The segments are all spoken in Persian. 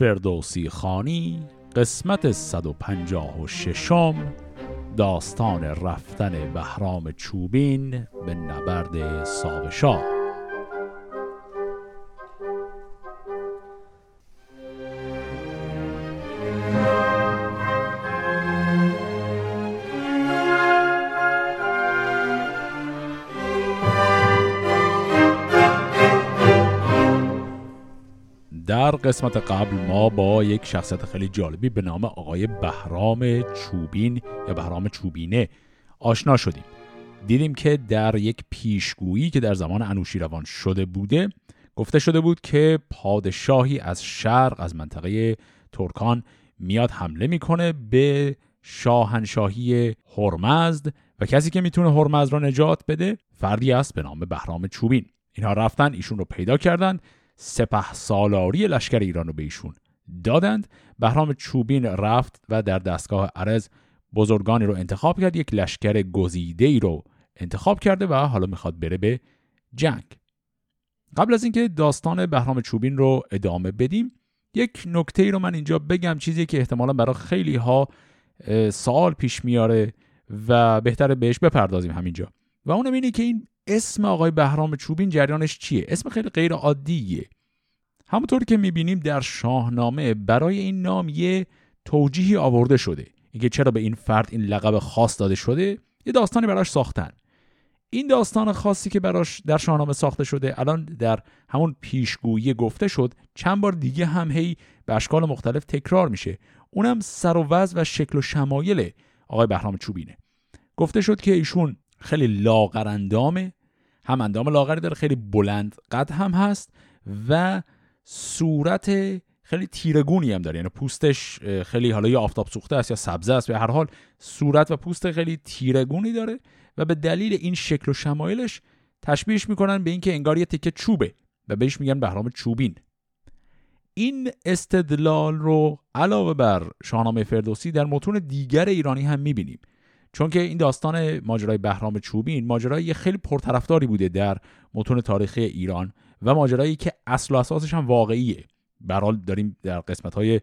فردوسی خانی قسمت 156 داستان رفتن بهرام چوبین به نبرد ساوشاه قسمت قبل ما با یک شخصیت خیلی جالبی به نام آقای بهرام چوبین یا بهرام چوبینه آشنا شدیم. دیدیم که در یک پیشگویی که در زمان انوشیروان شده بوده گفته شده بود که پادشاهی از شرق از منطقه ترکان میاد حمله می‌کنه به شاهنشاهی هرمزد و کسی که می‌تونه هرمزد را نجات بده فردی است به نام بهرام چوبین. اینها رفتن ایشون رو پیدا کردند سپه سالاری لشکر ایران رو به ایشون دادند. بهرام چوبین رفت و در دستگاه عرض بزرگانی رو انتخاب کرد. یک لشکر گزیده ای رو انتخاب کرده و حالا می‌خواد بره به جنگ. قبل از اینکه داستان بهرام چوبین رو ادامه بدیم یک نکته ای رو من اینجا بگم چیزی که احتمالا برای خیلی ها سوال پیش میاره و بهتره بهش بپردازیم همینجا. و اونم اینه که این اسم آقای بهرام چوبین جریانش چیه؟ اسم خیلی غیر عادیه. همونطور که می‌بینیم در شاهنامه برای این نام یه توجیهی آورده شده. اینکه چرا به این فرد این لقب خاص داده شده؟ یه داستانی براش ساختن. این داستان خاصی که براش در شاهنامه ساخته شده الان در همون پیشگویی گفته شد چند بار دیگه هم هی به اشکال مختلف تکرار میشه. اونم سر و وضع و شکل و شمایل آقای بهرام چوبینه. گفته شد که ایشون خیلی لاغر هم اندام لاغری داره خیلی بلند قد هم هست و صورت خیلی تیرگونی هم داره. یعنی پوستش خیلی حالا یا آفتاب سوخته است یا سبزه است به هر حال صورت و پوست خیلی تیرگونی داره و به دلیل این شکل و شمایلش تشبیهش می‌کنن به اینکه انگار یه تکه چوبه و بهش میگن بهرام چوبین. این استدلال رو علاوه بر شاهنامه فردوسی در متون دیگر ایرانی هم می‌بینیم. چون که این داستان ماجرای بهرام چوبین ماجرای خیلی پرطرفداری بوده در متون تاریخی ایران و ماجرایی که اصل و اساسش هم واقعیه. برحال داریم در قسمت های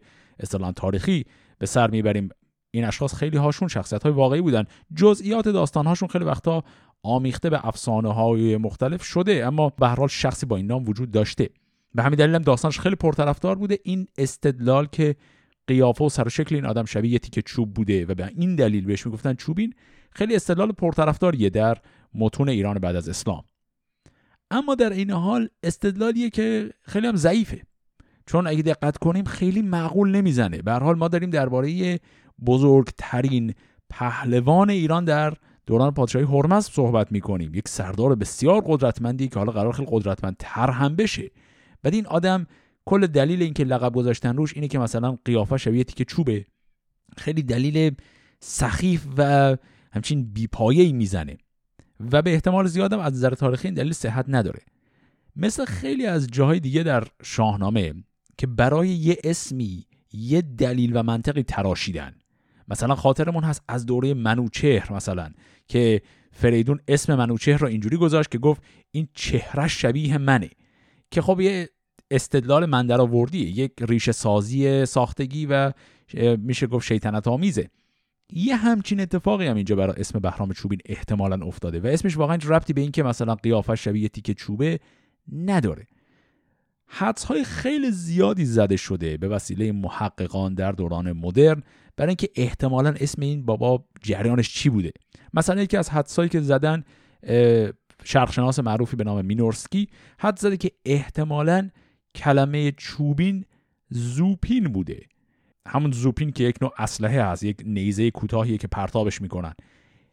تاریخی به سر می‌بریم. این اشخاص خیلی هاشون شخصیت های واقعی بودن. جزئیات داستان هاشون خیلی وقتا آمیخته به افسانه های مختلف شده اما به هر شخصی با این نام وجود داشته. به همین دلیل هم داستانش خیلی پرطرفدار بوده. این استدلال که قیافه و سر و شکل این آدم شبیه یه تیکه چوب بوده و به این دلیل بهش می‌گفتن چوبین خیلی استدلال پرطرفداریه در متون ایران بعد از اسلام. اما در این حال استدلالیه که خیلی هم ضعیفه. چون اگه دقت کنیم خیلی معقول نمی‌زنه. به حال ما داریم درباره بزرگترین پهلوان ایران در دوران پادشاهی هرمزد صحبت می‌کنیم. یک سردار بسیار قدرتمندی که حالا قرار خیلی قدرتمندتر هم بشه. بعد این آدم کل دلیل اینکه لقب گذاشتن روش اینه که مثلا قیافه شبیه تیکه چوبه. خیلی دلیل سخیف و همچین بیپایه‌ای می‌زنه. و به احتمال زیادم از نظر تاریخی این دلیل صحت نداره. مثل خیلی از جاهای دیگه در شاهنامه که برای یه اسمی یه دلیل و منطقی تراشیدن. مثلا خاطرمون هست از دوره منوچهر مثلا که فریدون اسم منوچهر را اینجوری گذاشت که گفت این چهره شبیه منه. که خب یه استدلال من آوردی یک ریشه سازی ساختگی و میشه گفت شیطنت آمیزه. یه همچین اتفاقی هم اینجا برای اسم بهرام چوبین احتمالا افتاده و اسمش واقعا ربطی به اینکه مثلا قیافه شبیه تیکه چوبه نداره. حدس های خیلی زیادی زده شده به وسیله محققان در دوران مدرن برای اینکه احتمالا اسم این بابا جریانش چی بوده. مثلا یکی از حدسایی که زدن شرقشناس معروفی به نام مینورسکی حد زده که احتمالا کلمه چوبین زوپین بوده. همون زوپین که یک نوع اسلحه هست یک نیزه کوتاهیه که پرتابش می‌کنن.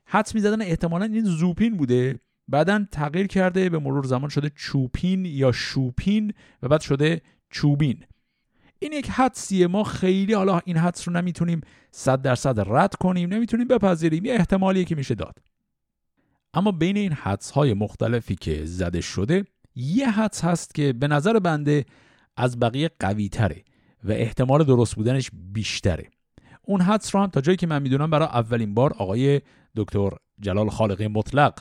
حدس می‌زدن احتمالا این زوپین بوده بعدا تغییر کرده به مرور زمان شده چوپین یا شوپین و بعد شده چوبین. این یک حدسیه. ما خیلی حالا این حدس رو نمی‌تونیم صد درصد رد کنیم نمی‌تونیم بپذیریم. یه احتمالیه که میشه داد. اما بین این حدس های مختلفی که زده شده یه حدس هست که به نظر بنده از بقیه قوی تره و احتمال درست بودنش بیشتره. اون حدس رو هم تا جایی که من می‌دونم برای اولین بار آقای دکتر جلال خالقی مطلق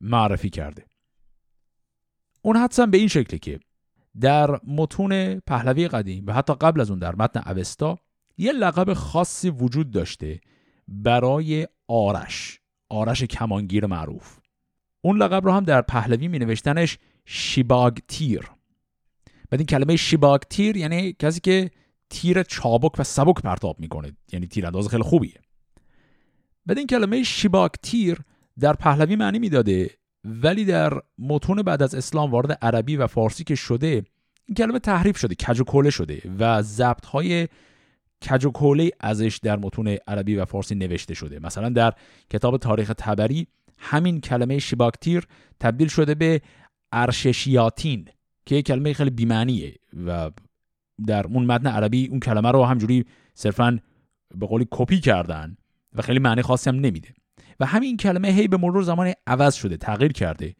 معرفی کرده. اون حدس هم به این شکله که در متون پهلوی قدیم و حتی قبل از اون در متن اوستا یه لقب خاصی وجود داشته برای آرش آرش کمانگیر معروف. اون لقب رو هم در پهلوی می نوشتنش شیباگ تیر. بعد این کلمه شیباگ تیر یعنی کسی که تیر چابک و سبک پرتاب می‌کنه یعنی تیرانداز خیلی خوبیه. بعد این کلمه شیباگ تیر در پهلوی معنی می‌داده ولی در متون بعد از اسلام وارد عربی و فارسی که شده این کلمه تحریف شده کج و کوله شده و ضبط های کج و کوله ازش در متون عربی و فارسی نوشته شده. مثلا در کتاب تاریخ تبری همین کلمه شیباکتیر تبدیل شده به ارششیاتین که یک کلمه خیلی بیمعنیه و در اون متن عربی اون کلمه رو همجوری صرفا به قولی کپی کردن و خیلی معنی خاصی هم نمیده. و همین کلمه هی به مرور زمان عوض شده تغییر کرده.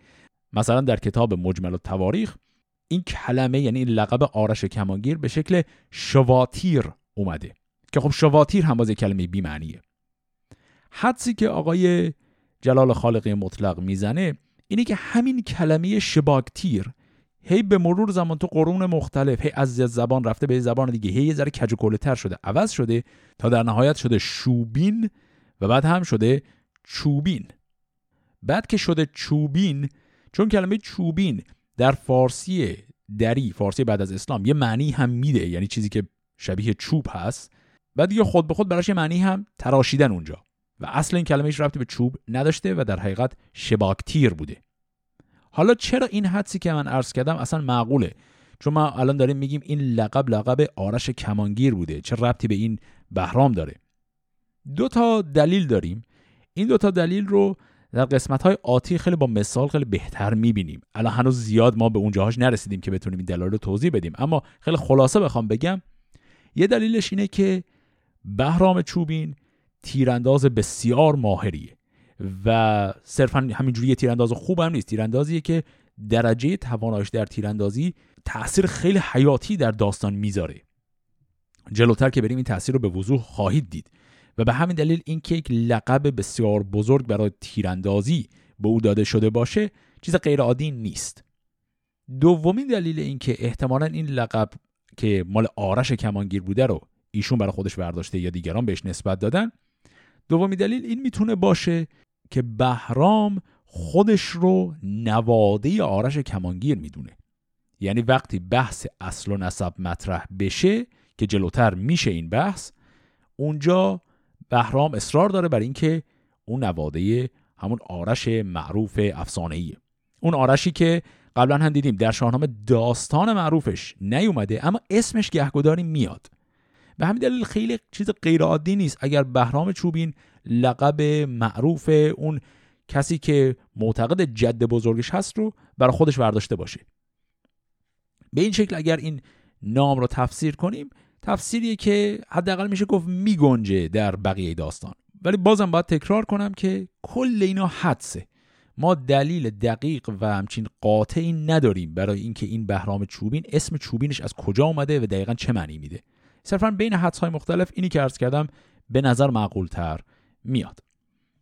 مثلا در کتاب مجمل و این کلمه یعنی لقب آرش کمانگیر به شکل شواتیر اومده. که خب شواتیر هم باز کلمه بی معنیه. حدسی که آقای جلال خالقی مطلق می‌زنه اینه که همین کلمه شباکتیر هی به مرور زمان تو قرون مختلف هی از زبان رفته به زبان دیگه هی یه ذره کج و شده. عوض شده تا در نهایت شده شوبین و بعد هم شده چوبین. بعد که شده چوبین چون کلمه چوبین در فارسی دری فارسی بعد از اسلام یه معنی هم میده یعنی چیزی که شبیه چوب هست. بعد دیگه خود به خود براش یه معنی هم تراشیدن اونجا. و اصل این کلمه رفته به چوب نداشته و در حقیقت شباکتیر بوده. حالا چرا این حدسی که من عرض کردم اصلا معقوله؟ چون ما الان داریم میگیم این لقب لقب آرش کمانگیر بوده چه ربطی به این بهرام داره؟ دو تا دلیل داریم. این دو تا دلیل رو در قسمت های آتی خیلی با مثال خیلی بهتر می‌بینیم. الان هنوز زیاد ما به اونجاهاش نرسیدیم که بتونیم این دلایل رو توضیح بدیم. اما خیلی خلاصه بخوام بگم یه دلیلش اینه که بهرام چوبین تیرانداز بسیار ماهریه. و صرفا همینجوری یه تیرانداز خوب هم نیست. تیراندازیه که درجه توانایش در تیراندازی تاثیر خیلی حیاتی در داستان می‌ذاره. جلوتر که بریم این تاثیر رو به وضوح خواهید دید. و به همین دلیل این که یک لقب بسیار بزرگ برای تیراندازی به او داده شده باشه چیز غیر عادی نیست. دومین دلیل این که احتمالا این لقب که مال آرش کمانگیر بوده رو ایشون برای خودش برداشته یا دیگران بهش نسبت دادن دومین دلیل این می‌تونه باشه که بهرام خودش رو نواده آرش کمانگیر می‌دونه. یعنی وقتی بحث اصل و نسب مطرح بشه که جلوتر میشه این بحث اونجا بهرام اصرار داره بر اینکه اون نواده همون آرش معروف افسانه اون آرشی که قبلا هم دیدیم در شاهنامه داستان معروفش نیومده اما اسمش گهگداری میاد. به همین دلیل خیلی چیز غیرعادی نیست. اگر بهرام چوبین لقب معروف اون کسی که معتقد جد بزرگش هست رو برای خودش برداشته باشه. به این شکل اگر این نام رو تفسیر کنیم تفسیریه که حداقل میشه گفت میگنجه در بقیه داستان. ولی بازم باید تکرار کنم که کل اینا حدسه. ما دلیل دقیق و همچین قاطعی نداریم برای اینکه این بهرام چوبین اسم چوبینش از کجا اومده و دقیقا چه معنی میده. صرفا بین های مختلف اینی که ارز کردم به نظر معقول تر میاد.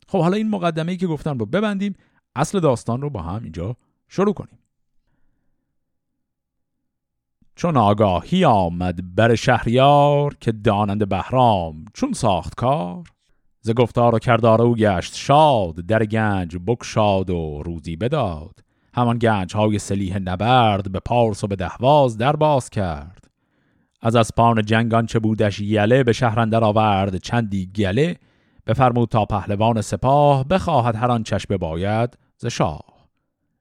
خب حالا این مقدمه ای که گفتم رو ببندیم اصل داستان رو با هم اینجا شروع کنیم. چون آگاهی آمد بر شهریار که دانند بهرام چون ساخت کار ز گفتار و کردار او گشت شاد در گنج بکشاد و روزی بداد. همان گنج های سلیح نبرد به پارس و به دهواز در باز کرد. از اسپان جنگان چه بودش یله به شهرندر آورد چندی گله بفرمود تا پهلوان سپاه بخواهد هر آن چشم باید ز شاه.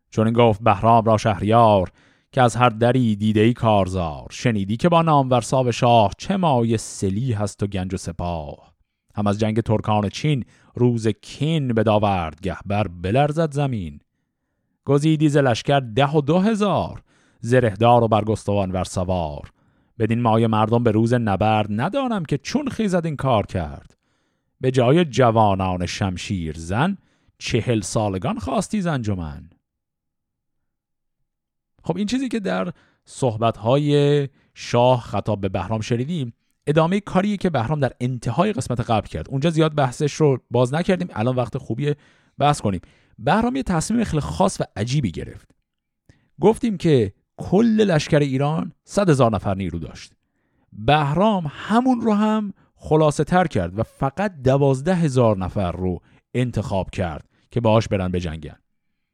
چون این گفت بهرام را شهریار که از هر دری دیده ای کارزار شنیدی که با نام ورساو شاه چه مایه سلی هست و گنج و سپاه. هم از جنگ ترکان چین روز کین به داورد گهبر بلرزد زمین. گزیدی ز لشکر ده و دو هزار زرهدار و برگستوان ور سوار. بدین مایه مردم به روز نبرد ندانم که چون خیزد این کار کرد. به جای جوانان شمشیر زن چهل سالگان خواستی زنجمن. خب این چیزی که در صحبتهای شاه خطاب به بهرام شنیدیم ادامه کاریه که بهرام در انتهای قسمت قبل کرد. اونجا زیاد بحثش رو باز نکردیم الان وقت خوبیه بحث کنیم. بهرام یه تصمیم خیلی خاص و عجیبی گرفت. گفتیم که کل لشکر ایران صد هزار نفر نیرو داشت. بهرام همون رو هم خلاصه تر کرد و فقط دوازده هزار نفر رو انتخاب کرد که باهاش برن بجنگن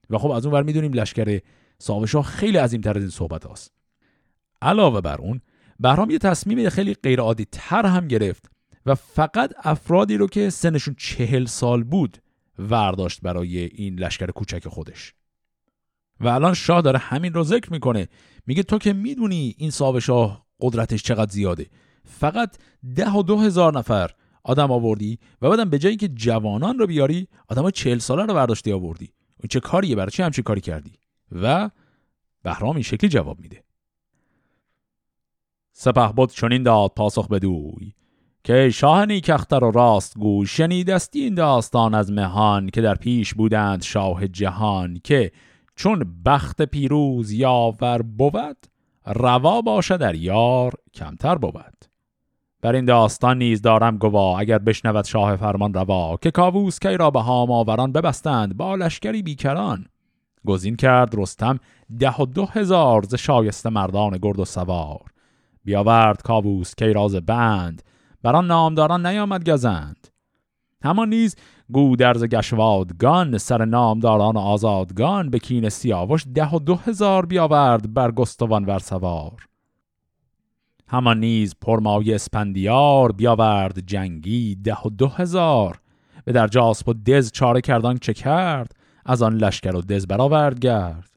و خب از اون ور می‌دونیم لشکر ساوشا خیلی عظیم تر از این صحبت هاست. علاوه بر اون بهرام یه تصمیم خیلی غیرعادی تر هم گرفت و فقط افرادی رو که سنشون چهل سال بود ورداشت برای این لشکر کوچک خودش. و الان شاه داره همین رو ذکر می‌کنه. میگه تو که می‌دونی این شاه قدرتش چقدر زیاده. فقط ده و دو هزار نفر. آدم آوردی و بعدم به جایی که جوانان رو بیاری آدم چهل ساله رو برداشتی آوردی. این چه کاریه؟ برای چه همچین کاری کردی؟ و بهرام این شکلی جواب میده. سپه بود چنین داد پاسخ بدوی که شاه نیکختر و راست گو شنیدستی این داستان از مهان که در پیش بودند شاه جهان که چون بخت پیروز یاور بود روا باشه در یار کمتر بود. بر این داستان نیز دارم گوا اگر بشنود شاه فرمان روا که کاووس کی را به هاماوران ببستند با لشکری بیکران. گزین کرد رستم ده و دو هزار ز شایسته مردان گرد و سوار. بیاورد کاووس کی راز بند بر آن نامداران نیامد گزند. همان نیز گودرز گشوادگان سر نامداران آزادگان به کین سیاوش ده و دو هزار بیاورد بر گستوان ور سوار. همان نیز پرمایه اسپندیار بیاورد جنگی ده و دو هزار. به در جاسپ و دز چاره کردان چه کرد؟ از آن لشکر و دز برآورد گرد.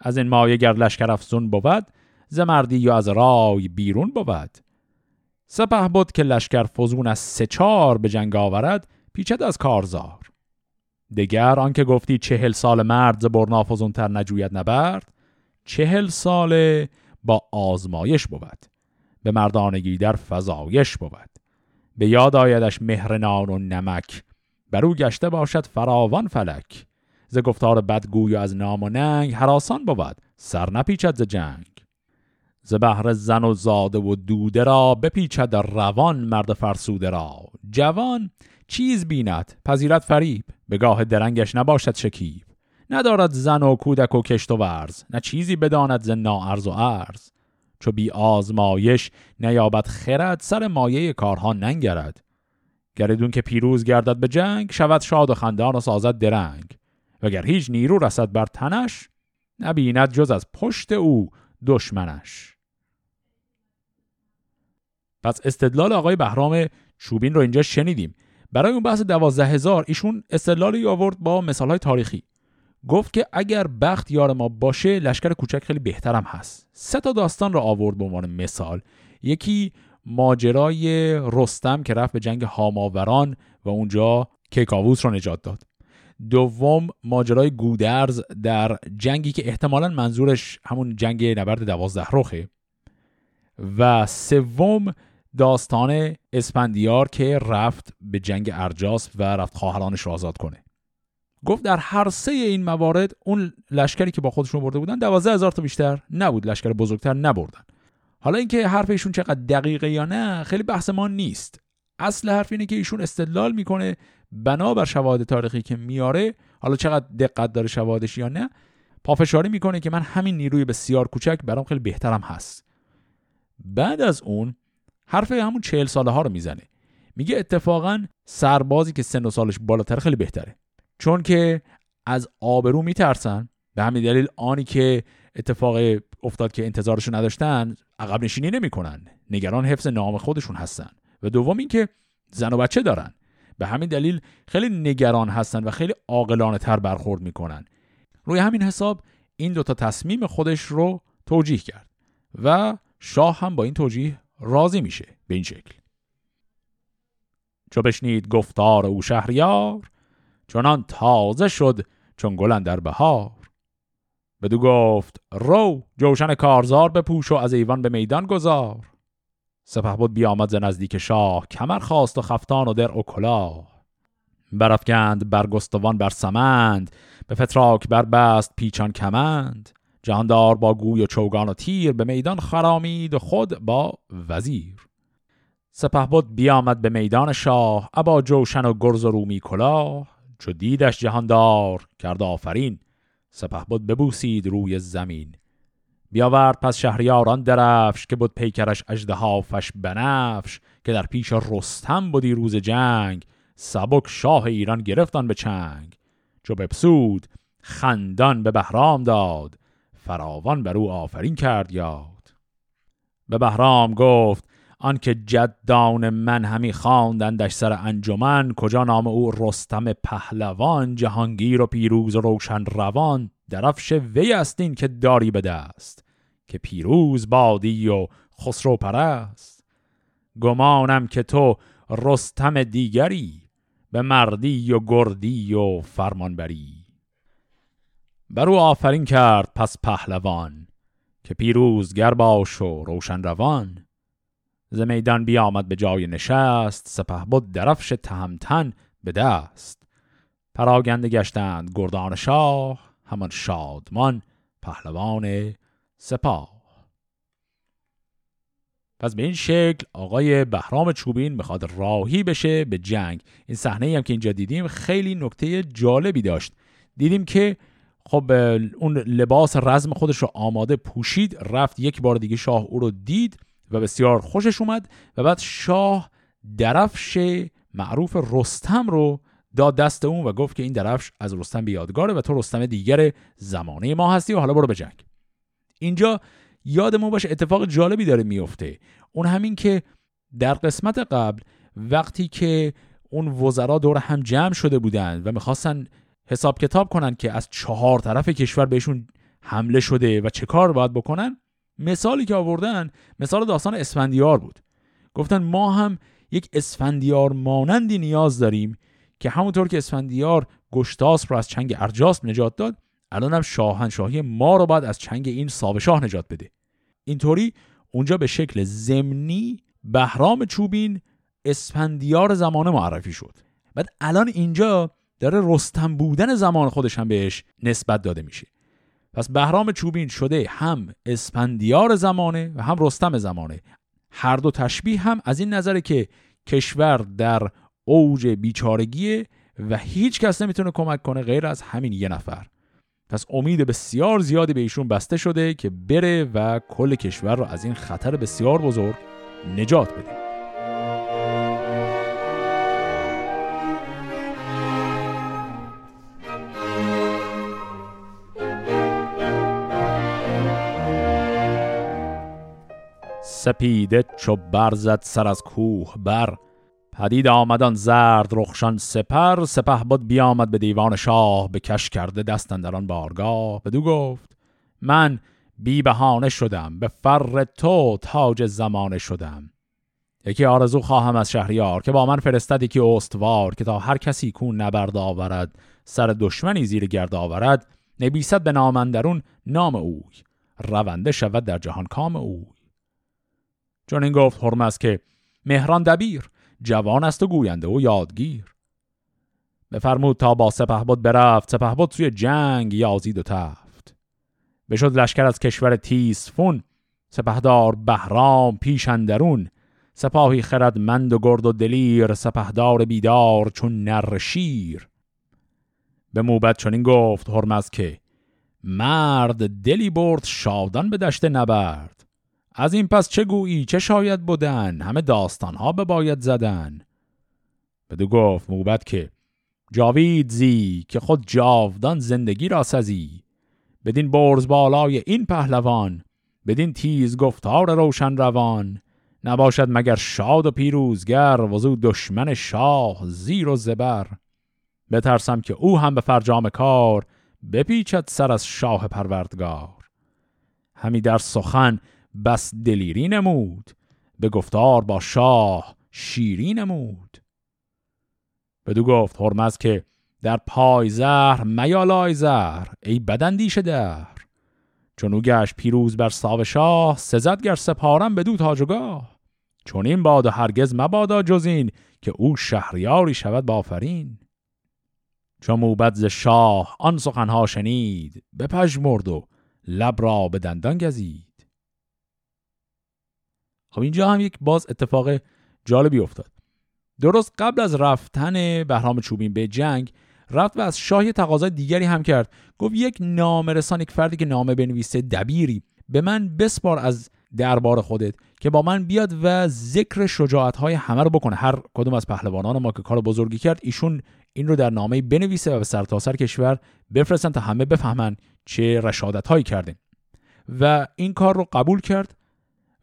از این مایه گر لشکر افزون بود ز مردی یا از رای بیرون بود. سپه بود که لشکر فزون از سه چار به جنگ آورد پیچد از کارزار. دگر آنکه گفتی چهل سال مرد ز برنا فزونتر نجوید نبرد چهل سال با آزمایش بود. به مردانگی در فضایش بود. به یاد آیدش مهرنان و نمک بر او گشته باشد فراوان فلک. ز گفتار بدگوی و از نام و ننگ حراسان بود سر نپیچد ز جنگ. ز بهر زن و زاده و دوده را بپیچد روان مرد فرسوده را. جوان چیز بیند پذیرت فریب به گاه درنگش نباشد شکیب. ندارد زن و کودک و کشت و ورز نه چیزی بداند ز ناارز و ارز چو بی آزمایش نیابد خرد سر مایه کارها ننگرد. گردون که پیروز گردد به جنگ شود شاد و خندان و سازد درنگ. وگر هیچ نیرو رسد بر تنش نبیند جز از پشت او دشمنش. پس استدلال آقای بهرام چوبین رو اینجا شنیدیم. برای اون بحث دوازده هزار ایشون استدلالی آورد با مثال های تاریخی. گفت که اگر بخت یار ما باشه لشکر کوچک خیلی بهترم هست. سه تا داستان رو آورد به عنوان مثال. یکی ماجرای رستم که رفت به جنگ هاماوران و اونجا کیکاووس رو نجات داد. دوم ماجرای گودرز در جنگی که احتمالا منظورش همون جنگ نبرد دوازده رخه. و سوم داستان اسپندیار که رفت به جنگ ارجاس و رفت خواهرانش رو آزاد کنه. گفت در هر سه این موارد اون لشکری که با خودشون برده بودن دوازده هزار تا بیشتر نبود لشکر بزرگتر نبردن. حالا اینکه حرف ایشون چقدر دقیقه یا نه خیلی بحث ما نیست. اصل حرف اینه که ایشون استدلال می‌کنه بنابر شواهد تاریخی که میاره. حالا چقدر دقت داره شواهدش یا نه پافشاری می‌کنه که من همین نیروی بسیار کوچک برام خیلی بهترم هست. بعد از اون حرف همون چهل ساله ها رو می‌زنه. میگه اتفاقا سربازی که سن و سالش بالاتر خیلی بهتره. چون که از آبرو میترسن به همین دلیل آنی که اتفاق افتاد که انتظارشو نداشتن عقب نشینی نمی‌کنن. نگران حفظ نام خودشون هستن. و دوم اینکه زن و بچه دارن. به همین دلیل خیلی نگران هستن و خیلی عاقلانه تر برخورد می‌کنن. روی همین حساب این دوتا تصمیم خودش رو توجیه کرد. و شاه هم با این توجیه راضی میشه به این شکل. چو بشنید گفتار او شهریار چنان تازه شد چون گلن در بهار. بدو گفت رو جوشن کارزار بپوش و از ایوان به میدان گذار. سپه بود بیامد ز نزدیک شاه کمر خواست و خفتان و در و کلاه برافکند برگستوان بر سمند به فتراک بربست پیچان کمند. جهاندار با گوی و چوگان و تیر به میدان خرامید و خود با وزیر. سپه بود بیامد به میدان شاه ابا جوشن و گرز و رومی کلاه. چو دیدش جهاندار کرد آفرین سپه بود ببوسید روی زمین. بیاورد پس شهریاران درفش که بود پیکرش اژدهافش بنفش که در پیش رستم بودی روز جنگ سبک شاه ایران گرفتان به چنگ. چو بپسود خندان به بهرام داد فراوان بر او آفرین کرد یاد. به بهرام گفت آنکه جدان من همی خواندندش سر انجمن کجا نام او رستم پهلوان جهانگیر و پیروز و روشن روان درفش وی استین که داری به دست که پیروز بادی و خسرو پرست. گمانم که تو رستم دیگری به مردی و گردی و فرمانبری. بر او آفرین کرد پس پهلوان که پیروزگر باش و روشن روان. ز میدان بیامد به جای نشست سپه بود درفش تهمتن به دست. پراگنده گشتند گردان شاه همان شادمان پهلوان سپاه. پس به این شکل آقای بهرام چوبین می‌خواد راهی بشه به جنگ. این صحنه هم که اینجا دیدیم خیلی نکته جالبی داشت. دیدیم که خب اون لباس رزم خودش رو آماده پوشید رفت یک بار دیگه شاه او رو دید. و بسیار خوشش اومد و بعد شاه درفش معروف رستم رو داد دست اون و گفت که این درفش از رستم بیادگاره و تو رستم دیگر زمانه ما هستی و حالا برو به جنگ. اینجا یادمون باشه اتفاق جالبی داره میفته. اون همین که در قسمت قبل وقتی که اون وزرا دور هم جمع شده بودند و می‌خواستن حساب کتاب کنن که از چهار طرف کشور بهشون حمله شده و چه کار باید بکنن مثالی که آوردن مثال داستان اسفندیار بود. گفتن ما هم یک اسفندیار مانندی نیاز داریم که همونطور که اسفندیار گشتاس رو از چنگ ارجاس نجات داد الان هم شاهنشاهی ما رو باید از چنگ این ساوشاه نجات بده. اینطوری اونجا به شکل زمینی بهرام چوبین اسفندیار زمانه معرفی شد. بعد الان اینجا داره رستم بودن زمان خودش هم بهش نسبت داده میشه. پس بهرام چوبین شده هم اسپندیار زمانه و هم رستم زمانه. هر دو تشبیه هم از این نظره که کشور در اوج بیچارگیه و هیچ کس نمی‌تونه کمک کنه غیر از همین یه نفر. پس امید بسیار زیادی به ایشون بسته شده که بره و کل کشور رو از این خطر بسیار بزرگ نجات بده. سپیده چو برزد سر از کوه بر. پدید آمدان زرد رخشان سپر سپه بود بیامد به دیوان شاه به کش کرده دستن در آن بارگاه. بدو گفت من بی بهانه شدم به فر تو تاج زمانه شدم. یکی آرزو خواهم از شهریار که با من فرستد که استوار که تا هر کسی کون نبرد آورد سر دشمنی زیر گرد آورد نبیسد به نامندرون نام اوی رونده شود در جهان کام اوی. چون این گفت هرمز که مهران دبیر جوان است و گوینده و یادگیر. بفرمود تا با سپه بود برفت سپه بود سوی جنگ یازید و تفت. بشد لشکر از کشور تیسفون سپهدار بهرام پیش اندرون. سپاهی خردمند و گرد و دلیر سپهدار بیدار چون نر شیر. به موبت چنین گفت هرمز که مرد دلی برد شادان به دشت نبرد. از این پس چه گویی؟ چه شاید بودن همه داستانها به باید زدن. بدو گفت موبت که جاوید زی که خود جاودان زندگی را سزی. بدین برز بالای این پهلوان بدین تیز گفتار روشن روان. نباشد مگر شاد و پیروزگر وزو دشمن شاه زیر و زبر. بترسم که او هم به فرجام کار بپیچد سر از شاه پروردگار. همی در سخن بس دلیری نمود به گفتار با شاه شیری نمود. بدو گفت هرمز که در پای زهر میالای زهر ای بدندیش در چون او گشت پیروز بر ساو شاه سزد گر سپارم بدو تاجگاه. چون این باد و هرگز مبادا جز که او شهریاری شود بافرین چون موبد ز شاه آن سخنها شنید بپژمرد و لب را به دندان گزید. خب اینجا هم یک باز اتفاق جالبی افتاد. درست قبل از رفتن بهرام چوبین به جنگ رفت و از شاه تقاضای دیگری هم کرد. گفت یک نامه رسان یک فردی که نامه بنویسه دبیری. به من بسپار از دربار خودت که با من بیاد و ذکر شجاعت های همه رو بکنه. هر کدوم از پهلوانان ما که کار بزرگی کرد ایشون این رو در نامه بنویسه و به سرتاسر سر کشور بفرستن تا همه بفهمن چه رشادت هایی کردیم. و این کار رو قبول کرد.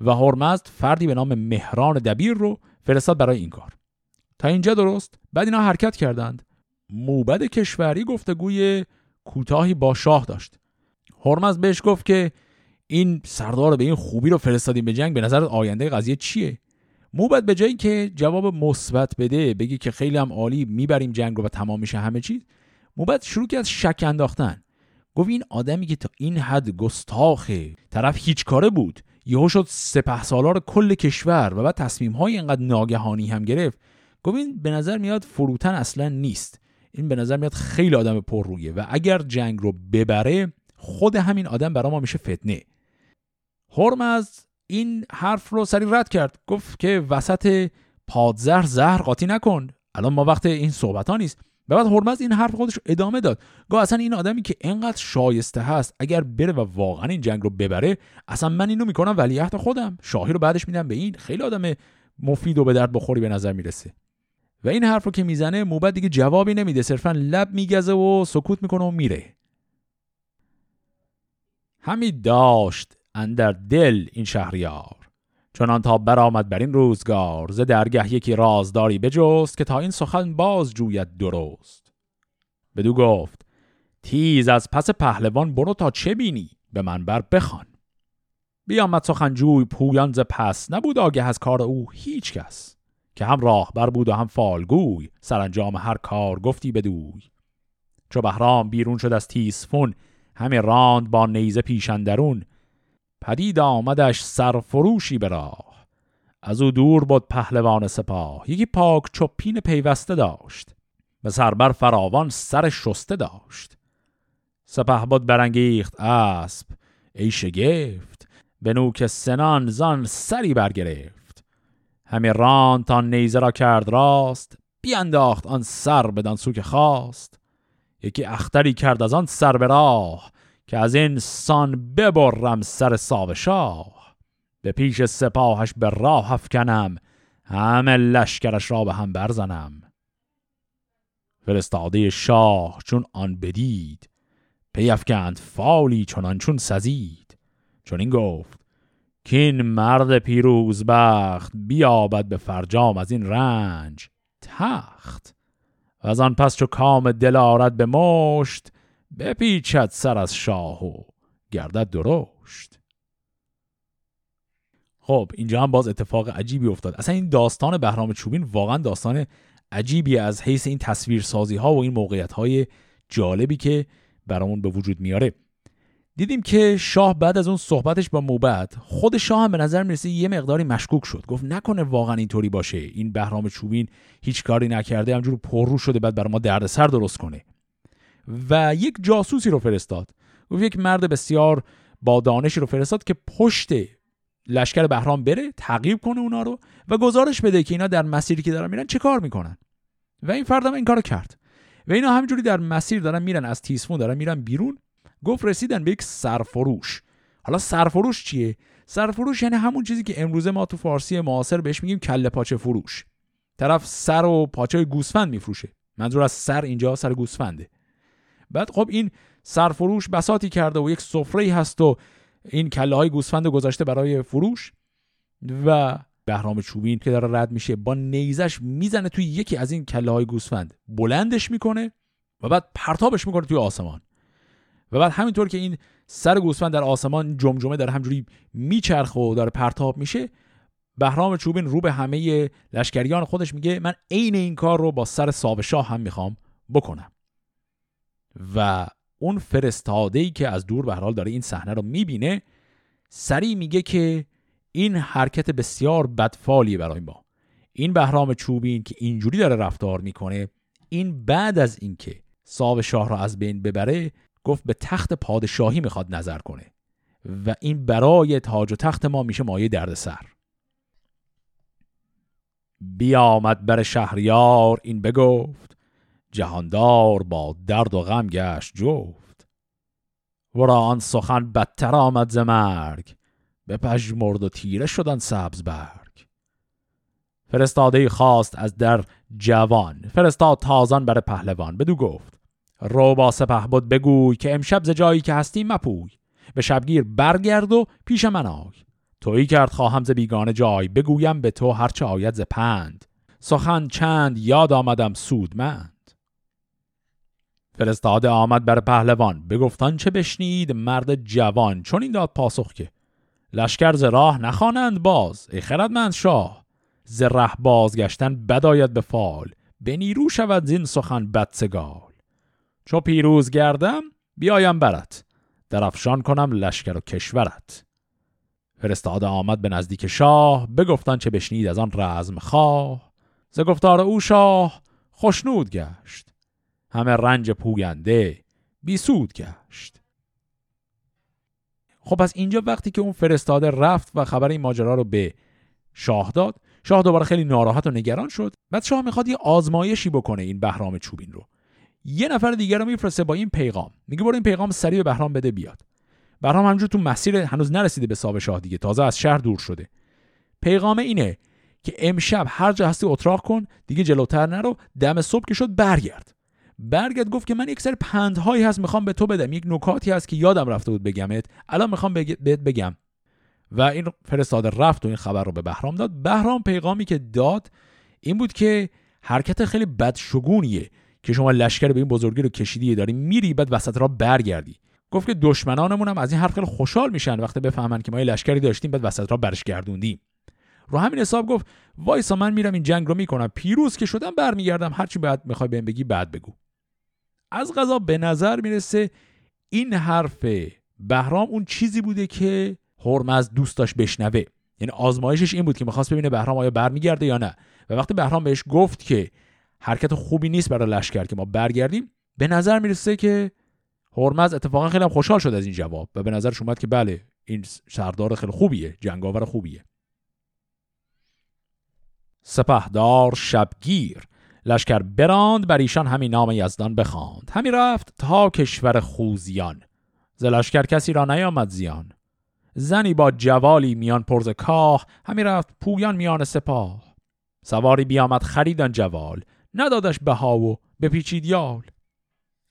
و هرمزد فردی به نام مهران دبیر رو فرستاد برای این کار. تا اینجا درست؟ بعد اینا حرکت کردند. موبد کشوری گفتگوی کوتاهی با شاه داشت. هرمزد بهش گفت که این سردار به این خوبی رو فرستادیم به جنگ به نظر آینده قضیه چیه؟ موبد به جایی که جواب مثبت بده بگی که خیلی هم عالی می‌بریم جنگ رو و تمام میشه همه چیز موبد شروع کرد شک انداختن. گفت این آدمی که تا این حد گستاخه طرف هیچ کاره بود. یهو شد سپه سالار کل کشور و بعد تصمیم های اینقدر ناگهانی هم گرفت. گفت این به نظر میاد فروتن اصلا نیست. این به نظر میاد خیلی آدم پررویه و اگر جنگ رو ببره خود همین آدم برای ما میشه فتنه. هرمز این حرف رو سری رد کرد. گفت که وسط پادزر زهر قاطی نکن. الان ما وقت این صحبت ها نیست. و بعد هرمز این حرف خودش ادامه داد. گفت اصلا این آدمی که انقدر شایسته هست اگر بره و واقعا این جنگ رو ببره اصلا من اینو می‌کنم ولیعهد خودم. شاهی رو بعدش میدم به این. خیلی آدم مفید و به درد بخوری به نظر می‌رسه. و این حرف رو که می‌زنه موبد دیگه جوابی نمیده. صرفا لب میگزه و سکوت می‌کنه و میره. همی داشت اندر دل این شهریار. چنان تا برآمد بر این روزگار ز درگه یکی رازداری بجست که تا این سخن باز جوید درست. بدو گفت تیز از پس پهلوان برو تا چه بینی؟ به من بر بخوان. بیامد سخنجوی پویان ز پس نبود آگه از کار او هیچ کس که هم راهبر بود و هم فالگوی سرانجام هر کار گفتی بدوی. چو بهرام بیرون شد از تیسفون همه راند با نیزه پیشندرون پدید آمدش سرفروشی به راه. از او دور بود پهلوان سپاه. یکی پاک چپین پیوسته داشت. به سربر فراوان سر شسته داشت. سپه بود برانگیخت اسب. ای شگفت. به نوک سنان زان سری برگرفت. همه ران تا نیزه را کرد راست. بیانداخت آن سر بدان سو که خواست. یکی اختری کرد از آن سر به راه. که از این سان ببرم سر ساو شاه. به پیش سپاهش به راه افکنم همه لشکرش را به هم برزنم. فرستاده شاه چون آن بدید پیفکند فالی چنان چون سزید. چون این گفت که این مرد پیروز بخت بیابد به فرجام از این رنج تخت. و از آن پس چو کام دل آرد به مشت بپیچد سر از شاه و گردد درشت. خب اینجا هم باز اتفاق عجیبی افتاد. اصلا این داستان بهرام چوبین واقعا داستان عجیبی از حیث این تصویرسازی ها و این موقعیت های جالبی که برامون به وجود میاره. دیدیم که شاه بعد از اون صحبتش با موبد خود شاه هم به نظر می‌رسه یه مقداری مشکوک شد. گفت نکنه واقعا اینطوری باشه. این بهرام چوبین هیچ کاری نکرده همجور پررو شده بعد برای ما دردسر درست کنه. و یک جاسوسی رو فرستاد. گفت یک مرد بسیار با دانشی رو فرستاد که پشت لشکر بهرام بره تعقیب کنه اونا رو و گزارش بده که اینا در مسیری که دارن میرن چه کار می‌کنن. و این فردم این کارو کرد. و اینا همینجوری در مسیر دارن میرن از تیسفون دارن میرن بیرون. گفت رسیدن به یک سرفروش. حالا سرفروش چیه؟ سرفروش یعنی همون چیزی که امروزه ما تو فارسی معاصر بهش میگیم کله پاچه فروش. طرف سر و پاچه گوسفند میفروشه. منظور از سر اینجا سر گوسفنده. بعد خب این سرفروش بساتی کرده و یک سفره هست و این کله های گوسفند گذاشته برای فروش و بهرام چوبین که داره رد میشه با نیزش می‌زنه توی یکی از این کله های گوسفند. بلندش می‌کنه و بعد پرتابش می‌کنه توی آسمان. و بعد همینطور که این سر گوسفند در آسمان جمجمه داره همجوری میچرخه و داره پرتاب میشه بهرام چوبین رو به همه لشکریان خودش میگه من عین این کار رو با سر ساوشاه هم می‌خوام بکنم. و اون فرستاده ای که از دور به حال داره این صحنه رو می‌بینه سریع میگه که این حرکت بسیار بدفالیه برای ما. این بهرام چوبین که اینجوری داره رفتار می‌کنه این بعد از اینکه ساو شاه را از بین ببره گفت به تخت پادشاهی می‌خواد نظر کنه و این برای تاج و تخت ما میشه مایه دردسر. بیامد بر شهریار این بگفت جهاندار با درد و غم گشت جفت ورا آن سخن بدتر آمد ز مرگ به مرد و تیره شدن سبز برگ. فرستاده خواست از در جوان فرستاد تازان بر پهلوان بدو گفت رو با سپه بود بگوی که امشب ز جایی که هستی مپوی به شبگیر برگرد و پیش من آی. تویی کرد خواهم ز بیگانه جای بگویم به تو هرچه آید ز پند. سخن چند یاد آمدم سودمند فرستاده آمد بر پهلوان. بگفتان چه بشنید مرد جوان؟ چون این داد پاسخ که لشکر ز راه نخوانند باز ای خردمند شاه. ز ره بازگشتن بداید به فال به نیرو شود زین سخن بدسگال. چو پیروز گردم بیایم برت در افشان کنم لشکر و کشورت. فرستاده آمد به نزدیک شاه بگفتن چه بشنید از آن رزم خواه. ز گفتار او شاه خوشنود گشت. همه رنج پوینده بیسود گشت. خب از اینجا وقتی که اون فرستاده رفت و خبر این ماجرا رو به شاه داد شاه دوباره خیلی ناراحت و نگران شد. بعد شاه می‌خواد یه آزمایشی بکنه این بهرام چوبین رو. یه نفر دیگر رو میفرسته با این پیغام. میگه برو این پیغام سریع به بهرام بده بیاد. بهرام همجور تو مسیر هنوز نرسیده به ساب شاه دیگه. تازه از شهر دور شده. پیغام اینه که امشب هر جا هستی اتراق کن دیگه جلوتر نرو. دم صبح که شد برگرد. برگرد گفت که من یک سر پندهایی هست می‌خوام به تو بدم. یک نکاتی هست که یادم رفته بود بگمت. الان می‌خوام بهت بگم. و این فرستاده رفت و این خبر رو به بهرام داد. بهرام پیغامی که داد این بود که حرکت خیلی بدشگونیه که شما لشکر به این بزرگی رو کشیدی داری میری بعد وسط را برگردی. گفت که دشمنانمون هم از این حرف خیلی خوشحال میشن وقتی بفهمن که ما یه لشکری داشتیم بعد وسط را برش گردوندیم. رو همین حساب گفت وایسا من میرم این جنگ رو می‌کنم. پیروز که شدم برمیگردم. هرچی بعد می‌خوای بهم بگی بعد بگو. از غذا به نظر می‌رسه این حرف بهرام اون چیزی بوده که هرمز دوست داشت بشنوه. یعنی آزمایشش این بود که می‌خواست ببینه بهرام آیا برمیگرده یا نه. و وقتی بهرام بهش گفت که حرکت خوبی نیست برای لشکر که ما برگردیم به نظر می‌رسه که هرمز اتفاقا خیلی خوشحال شد از این جواب و به نظرش اومد که بله این سردار خیلی خوبیه جنگاور خوبیه. سپهدار شبگیر لشکر براند بر ایشان همین نام یزدان بخواند. همی رفت تا کشور خوزیان. ز لشکر کسی را نیامد زیان. زنی با جوالی میان پرز کاه همی رفت پویان میان سپاه. سواری بیامد خریدن جوال ندادش بها و بپیچید یال.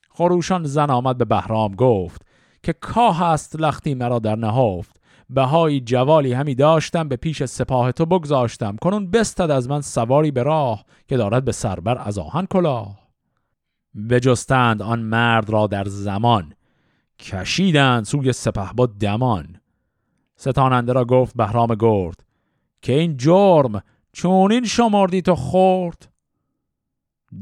خروشان زن آمد به بهرام گفت که کاه است لختی مرا در نهافت بهای جوالی همی داشتم به پیش سپاه تو بگذاشتم. کنون بستد از من سواری به راه که دارد به سربر از آهن کلاه. بجستند آن مرد را در زمان کشیدند سوی سپه با دمان. ستاننده را گفت بهرام گرد که این جرم چون این شمردی تو خورد؟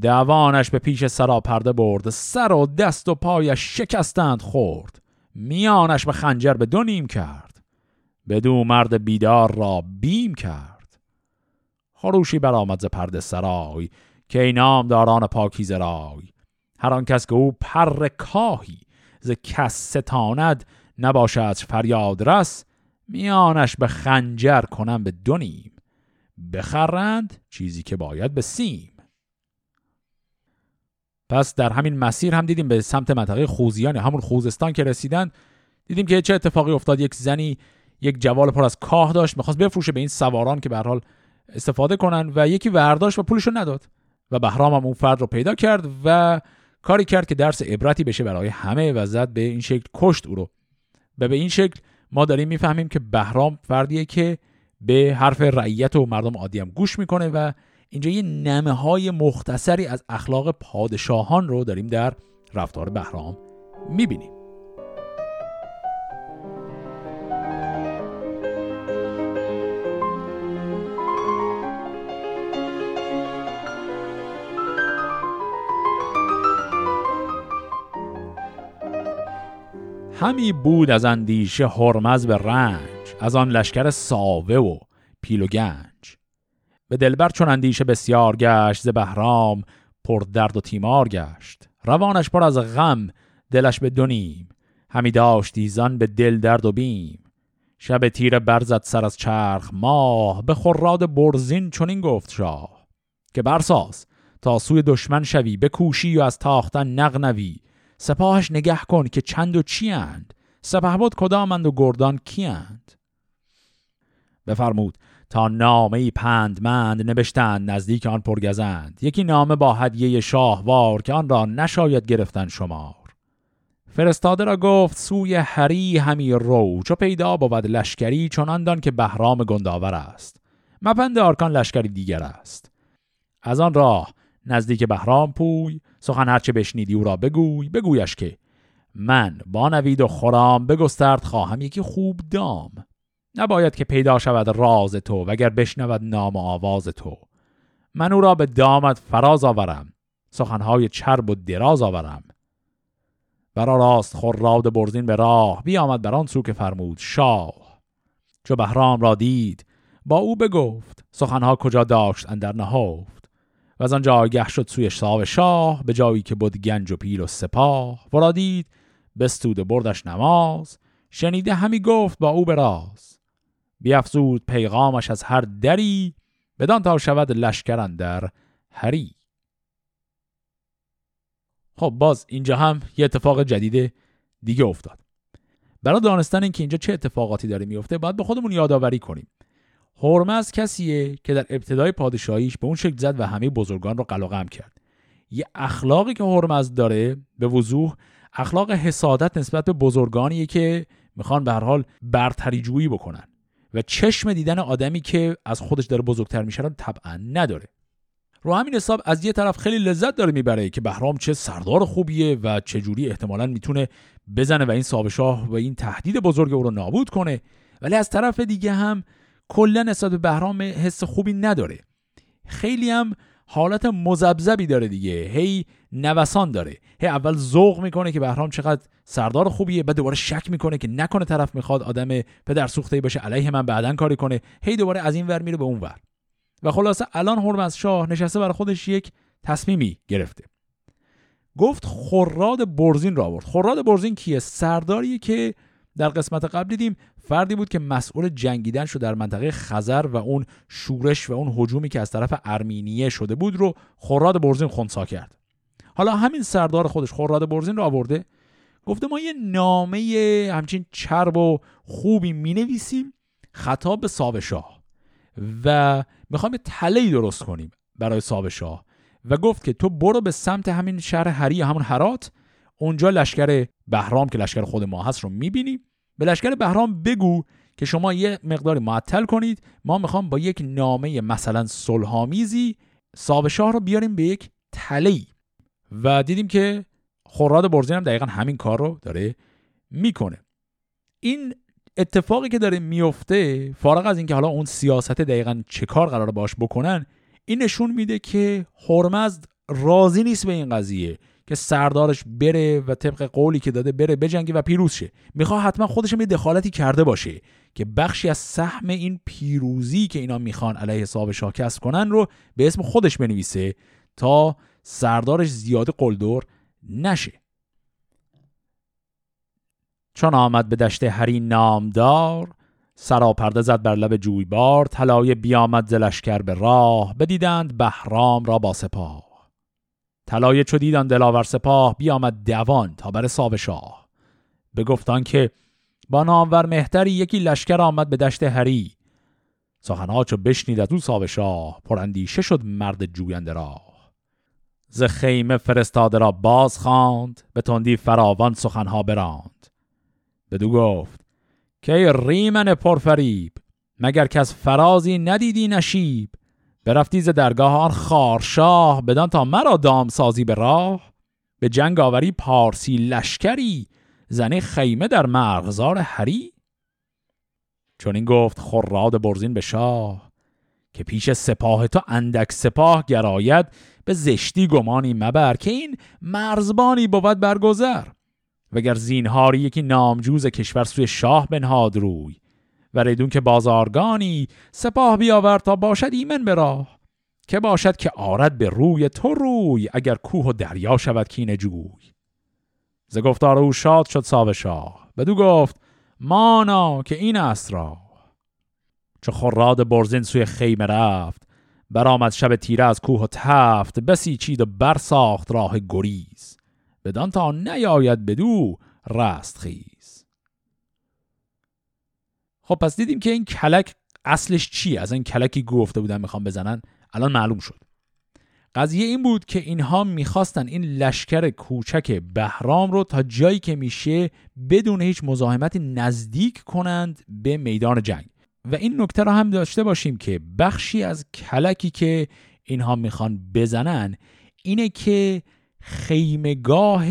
دوانش به پیش سراپرده برد سر و دست و پایش شکستند خورد. میانش به خنجر به دو نیم کرد. بدو مرد بیدار را بیم کرد. خروشی برآمد ز پرده سرای که اینام داران پاکیزه رای. هر آن کس که او پر کاهی ز کس ستاند نباشد فریاد رس. میانش به خنجر کنم به دو نیم. بخرند چیزی که باید به سیم. پس در همین مسیر هم دیدیم به سمت منطقه خوزیان همون خوزستان که رسیدن دیدیم که چه اتفاقی افتاد. یک زنی یک جوال پر از کاه داشت می‌خواست بفروشه به این سواران که به حال استفاده کنن و یکی ورداشت و پولشو نداد. و بهرام هم اون فرد رو پیدا کرد و کاری کرد که درس عبرتی بشه برای همه و زد به این شکل کشت او رو. و به این شکل ما داریم می‌فهمیم که بهرام فردیه که به حرف رعیت و مردم عادی هم گوش می‌کنه و اینجا یه نمه های مختصری از اخلاق پادشاهان رو داریم در رفتار بهرام می‌بینیم. همی بود از اندیشه هرمز به رنج از آن لشکر ساوه و پیل و گنج. به دلبر چون اندیشه بسیار گشت ز بهرام پر درد و تیمار گشت. روانش پر از غم دلش به دونیم همی داشت ایزان به دل درد و بیم. شب تیر برزد سر از چرخ ماه به خراد برزین چنین گفت شاه. که برساز تا سوی دشمن شوی به کوشی و از تاختن نغنوی. سپاهش نگه کن که چند و چیند سپه بود کدامند و گردان کیند بفرمود تا نامه پندمند نوشتند نزدیک آن پرگزند. یکی نامه با هدیه شاهوار که آن را نشاید گرفتن شمار. فرستاده را گفت سوی هری همی رو چو پیدا بود لشکری چنان دان که بهرام گنداور است. مپند آرکان لشکری دیگر است. از آن راه نزدیک بهرام پوی سخن هرچه بشنیدی او را بگوی بگویش که من با نوید و خرام بگسترد خواهم. یکی خوب دام. نباید که پیدا شود راز تو وگر بشنود نام و آواز تو. من او را به دامت فراز آورم. سخنهای چرب و دراز آورم. برا راست خراد برزین به راه بیامد بر آن سو که فرمود شاه. چو بهرام را دید با او بگفت سخنها کجا داشت اندر نهفت. و از آنجا آگه شد سوی ساو شاه به جایی که بود گنج و پیل و سپاه. ورا دید بستود بردش نماز. شنیده همی گفت با او براز بیافزود پیغامش از هر دری بدان تا شود لشکرن در هری خب باز اینجا هم یه اتفاق جدید دیگه افتاد. برای دانستن اینکه اینجا چه اتفاقاتی داره میفته باید به خودمون یادآوری کنیم. هرمز کسیه که در ابتدای پادشاهیش به اون شکل زد و همه بزرگان رو قلقم کرد. یه اخلاقی که هرمز داره به وضوح اخلاق حسادت نسبت به بزرگانیه که می‌خوان به هر حال برتری جویی بکنن. و چشم دیدن آدمی که از خودش داره بزرگتر میشه رو طبعا نداره. رو همین حساب از یه طرف خیلی لذت داره می‌بره که بهرام چه سردار خوبیه و چه جوری احتمالا می‌تونه بزنه و این صاحب و این تهدید بزرگ او رو نابود کنه. ولی از طرف دیگه هم کلا نسبت به بهرام حس خوبی نداره. خیلی هم حالت مزبزبی داره دیگه. هی نوسان داره. هی اول ذوق می‌کنه که بهرام چقدر سردار خوبیه بعد دوباره شک می‌کنه که نکنه طرف می‌خواد آدم پدر سوخته باشه علیه من بعدن کاری کنه. هی دوباره از این ور میره به اون ور. و خلاصه الان هرمز شاه نشسته برای خودش یک تصمیمی گرفته. گفت خراد برزین را آورد. خراد برزین کیه؟ سرداریه که در قسمت قبل دیدیم فردی بود که مسئول جنگیدن شد در منطقه خزر و اون شورش و اون هجومی که از طرف ارمینیه شده بود رو خراد برزین خونسا کرد. حالا همین سردار خودش خراد برزین رو آورده. گفته ما یه نامه همچین چرب و خوبی می نویسیم خطاب به صاحب شاه و می‌خوایم تله درست کنیم برای صاحب شاه و گفت که تو برو به سمت همین شهر هری همون هرات. اونجا لشکر بهرام که لشکر خود ما هست رو می‌بینی. به لشکر بهرام بگو که شما یه مقداری معطل کنید. ما می‌خوام با یک نامه مثلا صلحآمیزی صاحب شاه رو بیاریم به یک تله و دیدیم که خراد برزین هم دقیقا همین کار رو داره می‌کنه. این اتفاقی که داره میفته فارغ از اینکه حالا اون سیاست دقیقا چه کار قرار باش بکنن این نشون میده که هرمزد راضی نیست به این قضیه. که سردارش بره و طبق قولی که داده بره بجنگه و پیروز شه. می‌خواد حتما خودش یه دخالتی کرده باشه که بخشی از سهم این پیروزی که اینا می‌خوان علیه حساب شاه کسب کنن رو به اسم خودش بنویسه تا سردارش زیاد قلدر نشه. چون آمد به دشت هری نامدار سراپرده زد بر لب جویبار طلایه بیامد زلشکر به راه بدیدند بهرام را با سپاه. طلایه چو دیدان دلاور سپاه بیامد دوان تا بر ساو شاه. بگفتان که با نامور مهتری یکی لشکر آمد به دشت هری. سخنها چو بشنید از او ساو شاه پراندیشه شد مرد جوینده راه ز خیمه فرستاده را باز خواند به تندی فراوان سخنها براند. بدو گفت که ریمن پرفریب مگر از فرازی ندیدی نشیب؟ برفتی ز درگاه آن خارشاه بدان تا مرا دام سازی به راه. به جنگ آوری پارسی لشکری زنی خیمه در مرغزار هری. چون این گفت خراد برزین به شاه که پیش سپاه تو اندک سپاه گراید به زشتی گمانی مبر که این مرزبانی بود برگذر. وگر زینهاری یکی نامجوز کشور سوی شاه بنهاد روی و ریدون که بازارگانی سپاه بیاور تا باشد ایمن به راه. که باشد که آرد به روی تو روی اگر کوه و دریا شود کین جوی. ز گفتار او شاد شد ساو شاه. بدو گفت مانا که این است را چه خراد برزین سوی خیمه رفت برآمد شب تیره از کوه و تفت بسی چید و برساخت راه گریز. بدان تا نیاید بدو رست خیز خب پس دیدیم که این کلک اصلش چیه؟ از این کلکی گفته بودن می‌خوام بزنن الان معلوم شد. قضیه این بود که اینها می‌خواستن این لشکر کوچک بهرام رو تا جایی که میشه بدون هیچ مزاحمتی نزدیک کنند به میدان جنگ. و این نکته رو هم داشته باشیم که بخشی از کلکی که اینها می‌خوان بزنن اینه که خیمگاه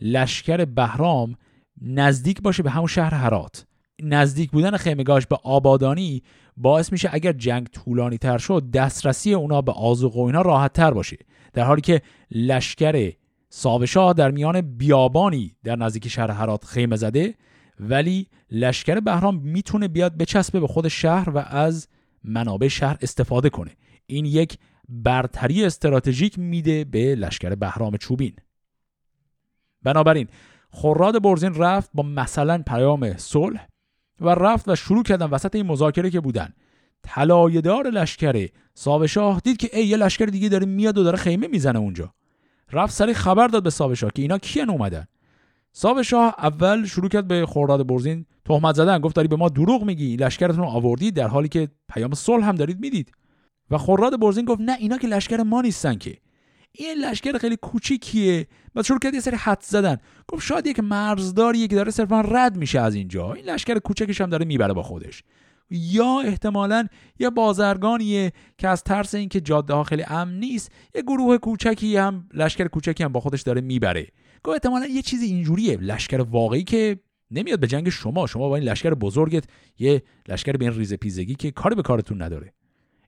لشکر بهرام نزدیک باشه به همون شهر هرات. نزدیک بودن خیمگاهش به آبادانی باعث میشه اگر جنگ طولانی تر شد دسترسی اونا به آزوق و اینا راحت تر باشه. در حالی که لشکر ساوشاه در میان بیابانی در نزدیک شهر هرات خیمه زده ولی لشکر بهرام می‌تونه بیاد بچسبه به خود شهر و از منابع شهر استفاده کنه. این یک برتری استراتژیک میده به لشکر بهرام چوبین. بنابراین خوراد برزین رفت با مثلا پیام صلح و رفت و شروع کردن وسط این مذاکره که بودن. طلایه‌دار لشکر ساوشاه دید که ای یه لشکر دیگه داره میاد و داره خیمه می‌زنه اونجا. رفت سری خبر داد به ساوشاه که اینا کیان اومدن. ساوشاه اول شروع کرد به خوراد برزین تهمت زدن. گفت داری به ما دروغ میگی لشکرتون رو آوردید در حالی که پیام صلح هم دارید می‌دید. و خوراد برزین گفت نه اینا که لشکر ما نیستن که. این لشکر خیلی کوچیکیه و شروع کرد یه سری حد زدن. گفت شاید یک مرزداریه که داره صرفا رد میشه از اینجا. این لشکر کوچکش هم داره می‌بره با خودش. یا احتمالا یه بازرگانیه که از ترس اینکه جاده ها خیلی امن نیست یه گروه کوچکی هم لشکر کوچکی هم با خودش داره می‌بره. گفت احتمالا یه چیزی اینجوریه. لشکر واقعی که نمیاد به جنگ شما. شما با این لشکر بزرگت یه لشکر به این ریزه پیزگی که کاری به کارتون نداره.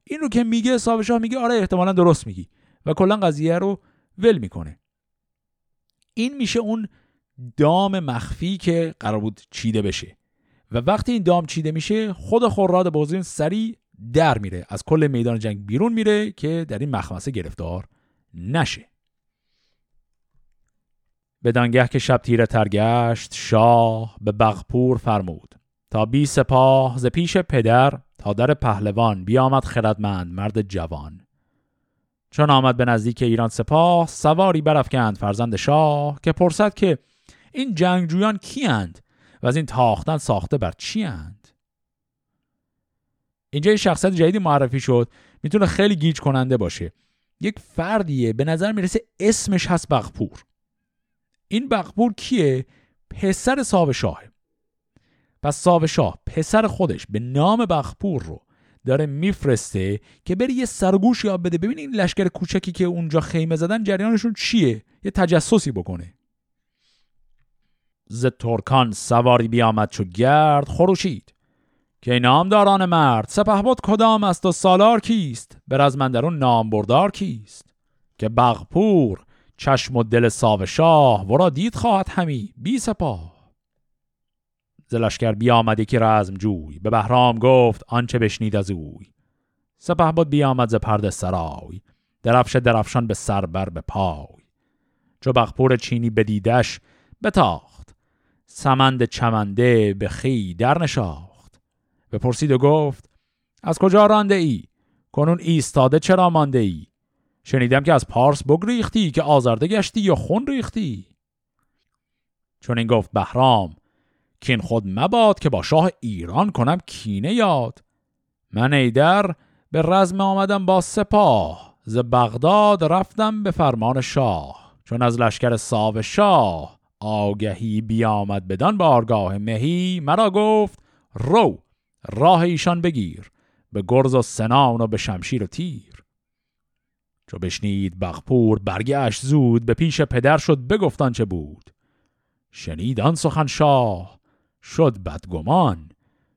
این رو که میگه صاحب میگه آره احتمالا درست میگی. و کلا قضیه رو ول می‌کنه. این میشه اون دام مخفی که قرار بود چیده بشه. و وقتی این دام چیده میشه خود خوراد بازین سریع در میره. از کل میدان جنگ بیرون میره که در این مخمسه گرفتار نشه. بدانگه که شب تیره ترگشت شاه به بغپور فرمود. تا بی سپاه ز پیش پدر تا در پهلوان بیامد خردمند مرد جوان. چون آمد به نزدیک ایران سپاه سواری برافکند فرزند شاه که پرسد که این جنگجویان کیند و از این تاختن ساخته بر چی اند اینجا یه شخصیت جدیدی معرفی شد می‌تونه خیلی گیج کننده باشه. یک فردیه به نظر می‌رسه اسمش هست بغپور. این بغپور کیه؟ پسر صاحب شاه پس صاحب شاه پسر خودش به نام بغپور رو داره میفرسته که بری یه سرگوش یاد بده. ببین این لشکر کوچکی که اونجا خیمه زدن جریانشون چیه؟ یه تجسسی بکنه. ز ترکان سواری بیامد چو گرد خروشید. که نامداران مرد سپه بود کدام است و سالار کیست؟ بر از من درون نام بردار کیست؟ که بغپور چشم و دل ساو شاه ورا دید خواهد همی بی سپاه. زلشکر بیامد که رزم جوی. به بهرام گفت آنچه بشنید از اوی. سپه بود بیامد ز پرده سرای. درفش درفشان به سر بر به پای. چو بغپور چینی بدیدش بتاخت. سمند چمنده به خی در نشاخت. بپرسید و گفت از کجا رانده ای؟ کنون ایستاده چرا مانده ای؟ شنیدم که از پارس بگریختی که آزرده گشتی یا خون ریختی. چون این گفت بهرام کین خود مباد که با شاه ایران کنم کینه یاد. من ایدر به رزم آمدم با سپاه ز بغداد رفتم به فرمان شاه. چون از لشکر ساو شاه آگهی بیامد بدان بارگاه مهی مرا گفت رو راه ایشان بگیر به گرز و سنان و به شمشیر و تیر. چو بشنید بغپور برگشت زود به پیش پدر شد بگفتان چه بود. شنید آن سخن شاه شد بدگمان.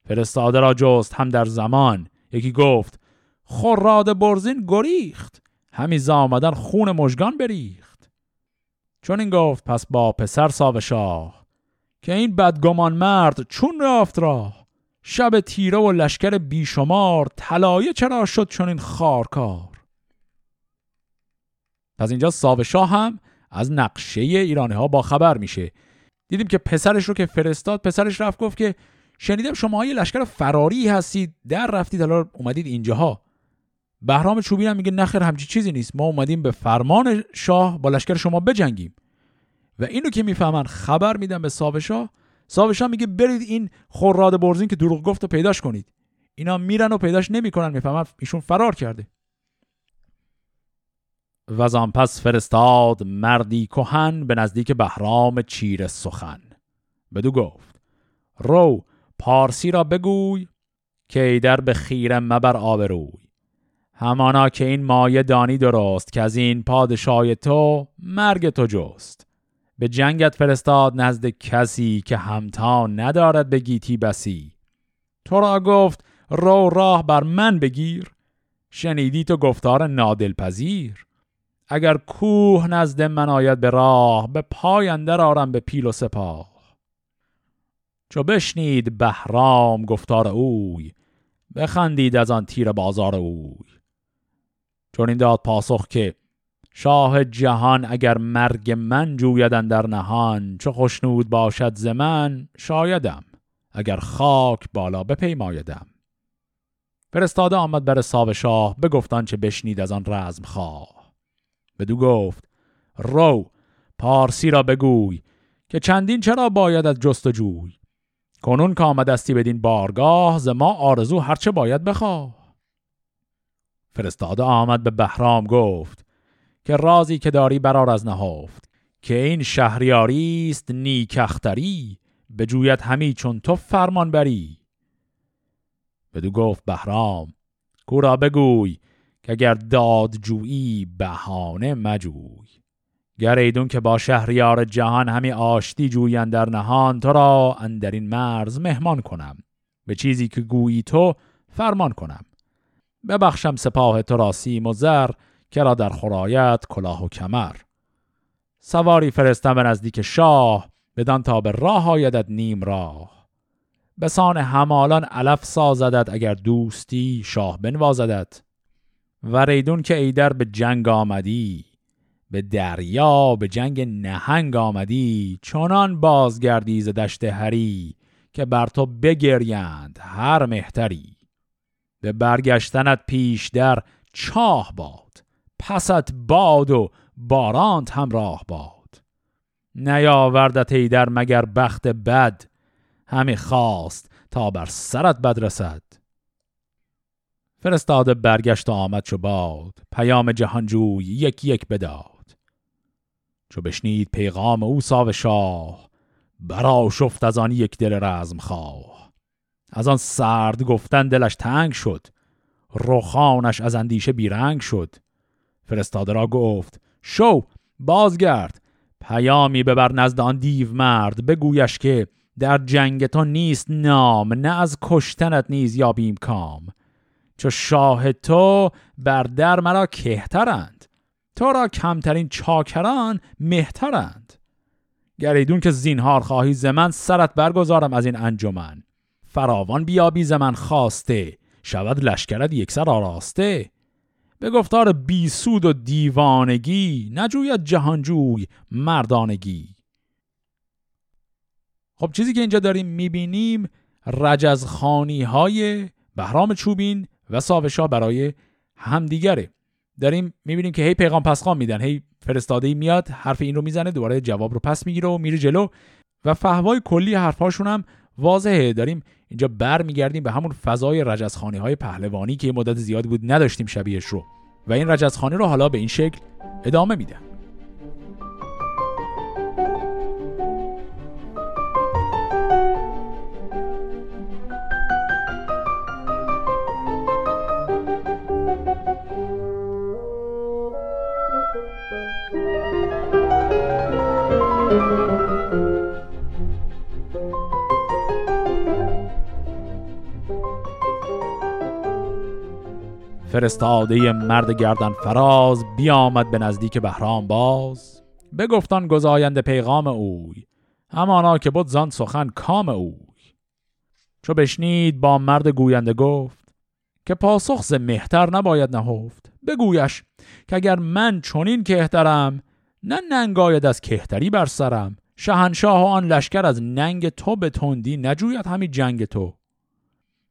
فرستاده را جست هم در زمان. یکی گفت خوراد برزین گریخت. همی آمدن خون مژگان بریخت. چون این گفت پس با پسر ساو شاه. که این بدگمان مرد چون رفت راه؟ شب تیره و لشکر بیشمار طلایه چرا شد چون این خارکار؟ پس اینجا ساو شاه هم از نقشه ایرانی ها با خبر میشه. دیدیم که پسرش رو که فرستاد پسرش رفت گفت که شنیدم شما یه لشکر فراری هستید در رفتید حالا اومدید اینجاها. بهرام چوبین هم میگه نخیر همچی چیزی نیست. ما اومدیم به فرمان شاه با لشکر شما بجنگیم. و اینو که می‌فهمن خبر میدن به ساوشا ساوشا میگه برید این خوراد برزین که دروغ گفت و پیداش کنید. اینا میرن و پیداش نمی‌کنن می‌فهمن ایشون فرار کرده. و آن پس فرستاد مردی کهن به نزدیک بهرام چیر سخن. بدو گفت رو پارسی را بگوی که ایدر به خیره مبر آبروی. همانا که این مایه دانی درست که از این پادشاه تو مرگ تو جست. به جنگت فرستاد نزد کسی که همتا ندارد به گیتی بسی. تو را گفت رو راه بر من بگیر. شنیدی تو گفتار نادل پذیر اگر کوه نزد من آید به راه به پای اندر آرم به پیل و سپاه. چو بشنید بهرام گفتار اوی بخندید از آن تیر بازار اوی. چون این داد پاسخ که شاه جهان اگر مرگ من جویدن در نهان چه خوشنود باشد ز من شایدم. اگر خاک بالا بپیمایدم. فرستاده آمد بر ساو شاه بگفتان چه بشنید از آن رزم خواه بدو گفت رو پارسی را بگوی که چندین چرا باید از جستجوی؟ کنون که آمدستی بدین بارگاه ز ما آرزو هرچه باید بخواه. فرستاده آمد به بهرام گفت که رازی که داری برار از نهافت که این شهریاری است نیکختری به جویت همی چون تو فرمان بری بدو گفت بهرام کورا بگوی که اگر دادجویی بهانه مجوی. گر ایدون که با شهریار جهان همی آشتی جویان در نهان تو را اندر مرز مهمان کنم. به چیزی که گویی تو فرمان کنم. ببخشم سپاه تو را سیم و زر که را در خرایت کلاه و کمر. سواری فرستم به نزدیک شاه بدان تا به راه آیدد نیم راه. بسان همالان علف سازدد اگر دوستی شاه بنوازدد و ریدون که ایدر به جنگ آمدی به دریا به جنگ نهنگ آمدی چنان بازگردی ز دشت هری که بر تو بگریند هر مهتری. به برگشتنت پیش در چاه باد پست باد و بارانت همراه باد. نیاوردت ای در مگر بخت بد همی خواست تا بر سرت بد رسد. فرستاده برگشت و آمد چو باد. پیام جهانجوی یک یک بداد. چو بشنید پیغام او ساو شاه برا شفت از آن یک دل رزم خواه از آن سرد گفتن دلش تنگ شد رخانش از اندیشه بیرنگ شد. فرستاده را گفت شو بازگرد. پیامی ببر نزد آن دیو مرد بگویش که در جنگ تو نیست نام نه از کشتنت نیز یابیم کام. چو شاه تو بر در مرا کهترند تو را کمترین چاکران مهترند. گریدون که زینهار خواهی زمن سرت برگزارم از این انجمن. فراوان بیابی زمن خواسته شود لشکرت یکسر آراسته. به گفتار بیسود و دیوانگی نجوید جهانجوی مردانگی. خب چیزی که اینجا داریم می‌بینیم رجزخانی های بهرام چوبین و ساوشا برای همدیگره. داریم می‌بینیم که هی پیغام پسخان میدن هی فرستاده میاد حرف این رو می‌زنه دوباره جواب رو پس می‌گیره و میره جلو. و فهوای کلی حرفهاشون هم واضحه. داریم اینجا بر میگردیم به همون فضای رجزخانی های پهلوانی که مدت زیاد بود نداشتیم شبیهش رو. و این رجزخانی رو حالا به این شکل ادامه میده فرستاده مرد گردن فراز بیامد به نزدیک بهرام باز. بگفتان گزاینده پیغام اوی همانا که بود زان سخن کام اوی. چو بشنید با مرد گوینده گفت که پاسخ ز مهتر نباید نهفت. بگویش که اگر من چنین کهترم نه ننگاید از کهتری بر سرم. شهنشاه و آن لشکر از ننگ تو به تندی نجوید همی جنگ تو.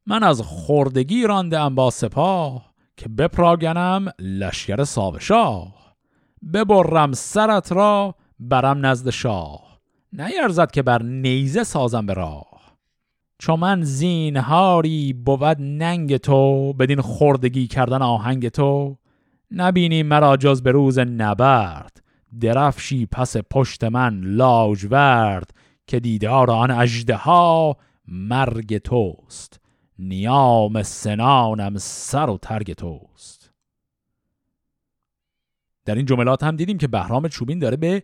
من از خردگی رانده با سپاه. که بپراگنم لشکر ساوشاه ببرم سرت را برم نزد شاه. نیرزد که بر نیزه سازم به راه. چو من زینهاری بود ننگ تو بدین خوردگی کردن آهنگ تو نبینی مرا جز به روز نبرد. درفشی پس پشت من لاجورد که دیدار آن اجده ها مرگ توست. نیام سنانم سر و ترگ توست. در این جملات هم دیدیم که بهرام چوبین داره به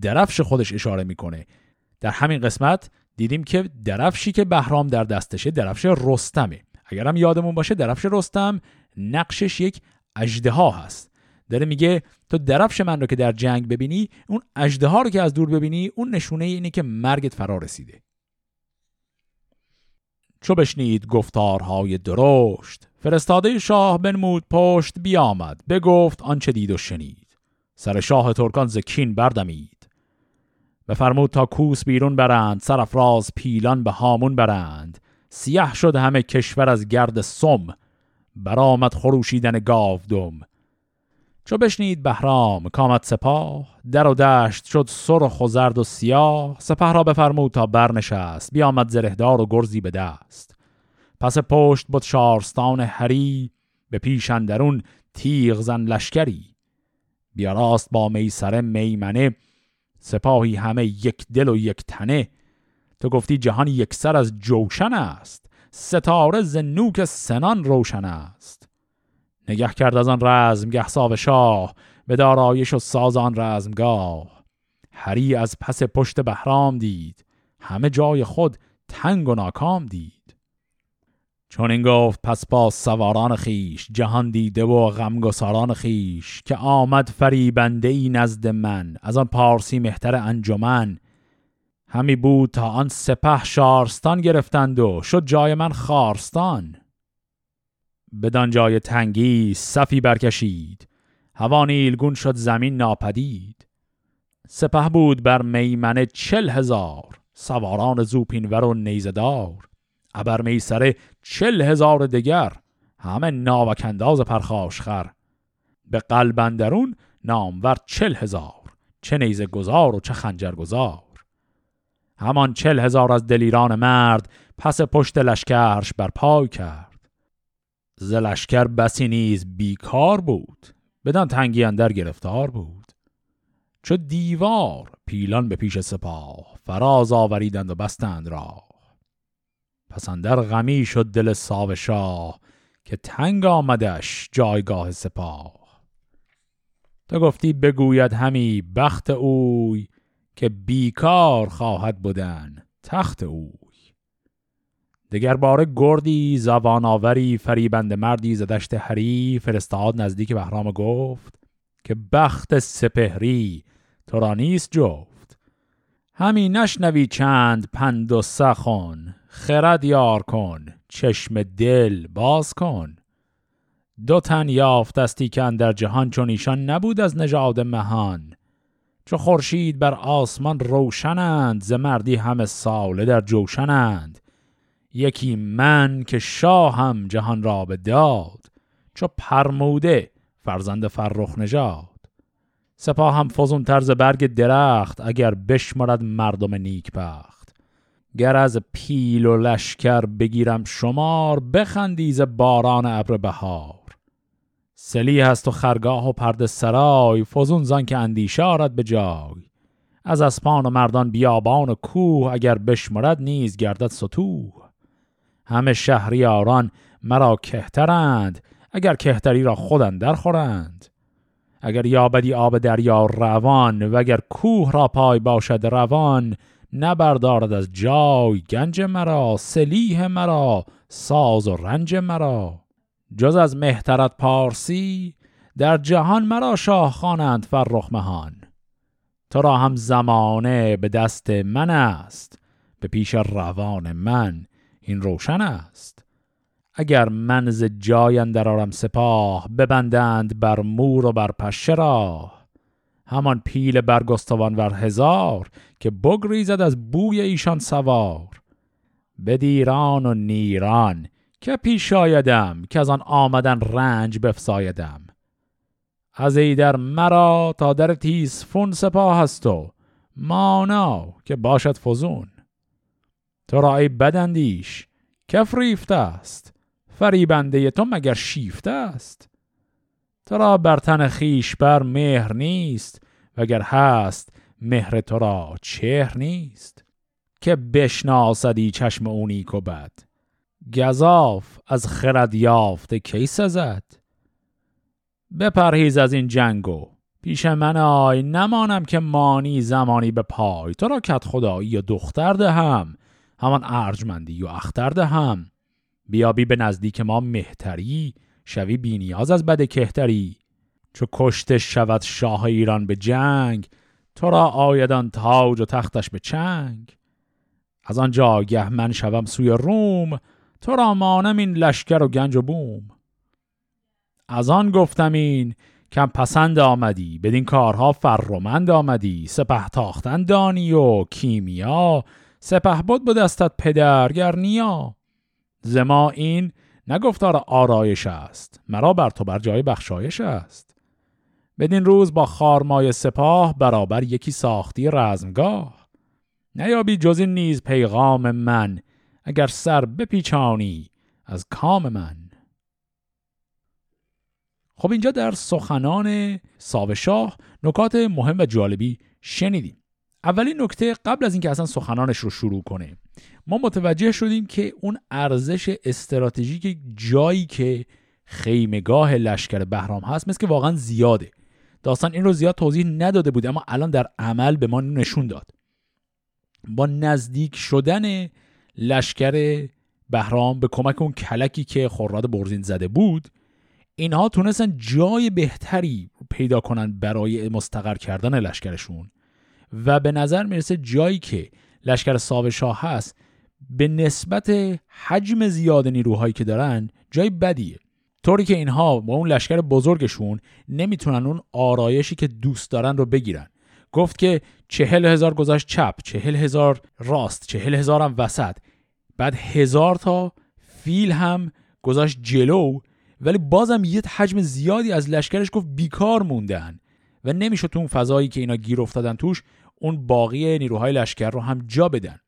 درفش خودش اشاره می‌کنه. در همین قسمت دیدیم که درفشی که بهرام در دستشه درفش رستمه. اگرم یادمون باشه درفش رستم نقشش یک اجده ها هست. داره میگه تو درفش من رو که در جنگ ببینی اون اجده ها رو که از دور ببینی اون نشونه اینه که مرگت فرا رسیده. چو بشنید گفتارهای درشت. فرستاده شاه بنمود پشت بیامد. بگفت آنچه دید و شنید. سر شاه ترکان زکین بردمید. بفرمود تا کوس بیرون برند سرفراز پیلان به هامون برند. سیه شد همه کشور از گرد سم. برآمد خروشیدن گاودم. چو بشنید بهرام کامد سپاه در و دشت شد سرخ و زرد و سیاه سپه را بفرمود تا برنشست بیامد زرهدار و گرزی به دست. پس پشت بود شارستان هری به پیش اندرون تیغ زن لشکری. بیاراست با میسر میمنه سپاهی همه یک دل و یک تنه. تو گفتی جهان یک سر از جوشن است ستاره زنوک سنان روشن است. نگه کرد از آن رزمگه ساو شاه به دارایش و ساز آن رزمگاه. هری از پس پشت بهرام دید همه جای خود تنگ و ناکام دید. چون این گفت پس با سواران خیش جهان دیده و غمگساران خیش که آمد فریبنده ای نزد من از آن پارسی مهتر انجمن. همی بود تا آن سپه شارستان گرفتند و شد جای من خارستان. بدان جای تنگی صفی برکشید. هوا نیلگون شد زمین ناپدید. سپه بود بر میمنه چل هزار سواران زوپینور و نیزدار ابر میسره چل هزار دگر همه ناوکنداز پرخاشخر به قلبندرون نامور چل هزار چه نیزه گذار و چه خنجر گذار. همان چل هزار از دلیران مرد پس پشت لشکرش بر پای کرد. زلشکر بسی نیز بیکار بود. بدان تنگی اندر گرفتار بود. چو دیوار پیلان به پیش سپاه فراز آوریدند و بستند را پس اندر غمی شد دل ساو شاه که تنگ آمدش جایگاه سپاه. تو گفتی بگوید همی بخت اوی که بیکار خواهد بودن تخت اوی. دگر باره گردی زبان آوری فریبند مردی زدشت هری فرستاد نزدیک بهرام گفت که بخت سپهری تو را نیست جفت. همی نشنوی چند پند و سخن خرد یار کن چشم دل باز کن. دو تن یافتستی که در جهان چون ایشان نبود از نژاد مهان. چو خورشید بر آسمان روشنند ز مردی همه ساله در جوشنند. یکی من که شاهم جهان را به داد چو پرموده فرزند فرخ نژاد. سپاه هم فزون طرز برگ درخت اگر بشمرد مردم نیک بخت. گر از پیل و لشکر بگیرم شمار بخندیز باران ابر بهار. سلی هست و خرگاه و پرد سرای فزون زن که اندیشه آرد به جای. از اسپان و مردان بیابان و کوه اگر بشمرد نیز گردد ستوه. همه شهریاران مرا کهترند اگر کهتری را خودن در خورند اگر یابدی آب دریا روان و اگر کوه را پای باشد روان نبردارد از جای گنج مرا سلیح مرا ساز و رنج مرا. جز از مهترت پارسی در جهان مرا شاه خوانند فرخ مهان. تو را هم زمانه به دست من است به پیش روان من. این روشن است. اگر من ز جای آرم سپاه ببندند بر مور و بر پشه راه. همان پیل برگستوان ور هزار که بگریزد از بوی ایشان سوار. بدیران و نیران که پیش آیدم که از آن آمدن رنج بفسایدم از ای در مرا تا در فون سپاه هست و مانا که باشد فزون. تو را ای بدندیش کف ریفته است. فریبنده تو مگر شیفته است؟ تو را بر تن خیش بر مهر نیست وگر هست مهر تو را چهر نیست. که بشناسدی چشم اونی و بد گذاف از خرد یافته کی سزد؟ بپرهیز از این جنگو پیش من آی نمانم که مانی زمانی به پای. تو را کت خدایی و دختر دهم. همان ارجمندی و اختر دهم. بیابی به نزدیک ما مهتری شوی بینیاز از بد کهتری. چو کشته شود شاه ایران به جنگ تو را آیدان تاج و تختش به چنگ. از آن جاگه من شوم سوی روم تو را مانم این لشکر و گنج و بوم. از آن گفتم این کم پسند آمدی بدین کارها فرمند آمدی سپه تاختن دانی و کیمیا سپه بود به دستت پدرگر نیا. زما این نگفتار آرایش است. مرا بر تو بر جای بخشایش است. بدین روز با خارمای سپاه برابر یکی ساختی رزمگاه. نیابی جز این نیز پیغام من اگر سر بپیچانی از کام من. خب اینجا در سخنان ساوشاه نکات مهم و جالبی شنیدیم. اولین نکته قبل از اینکه اصلا سخنانش رو شروع کنه ما متوجه شدیم که اون ارزش استراتژیک جایی که خیمگاه لشکر بهرام هست مثل که واقعا زیاده. داستان این رو زیاد توضیح نداده بود اما الان در عمل به ما نشون داد. با نزدیک شدن لشکر بهرام به کمک اون کلکی که خوراد برزین زده بود اینها تونستن جای بهتری پیدا کنن برای مستقر کردن لشکرشون. و به نظر می‌رسه جایی که لشکر ساو شاه هست به نسبت حجم زیاد نیروهایی که دارن جای بدیه. طوری که اینها با اون لشکر بزرگشون نمی‌تونن اون آرایشی که دوست دارن رو بگیرن. گفت که چهل هزار گذاشت چپ چهل هزار راست چهل هزار هم وسط. بعد هزار تا فیل هم گذاشت جلو ولی بازم یه حجم زیادی از لشکرش گفت بیکار موندن. و نمیشه تو اون فضایی که اینا گیر افتادن توش اون باقی نیروهای لشکر رو هم جا بدن.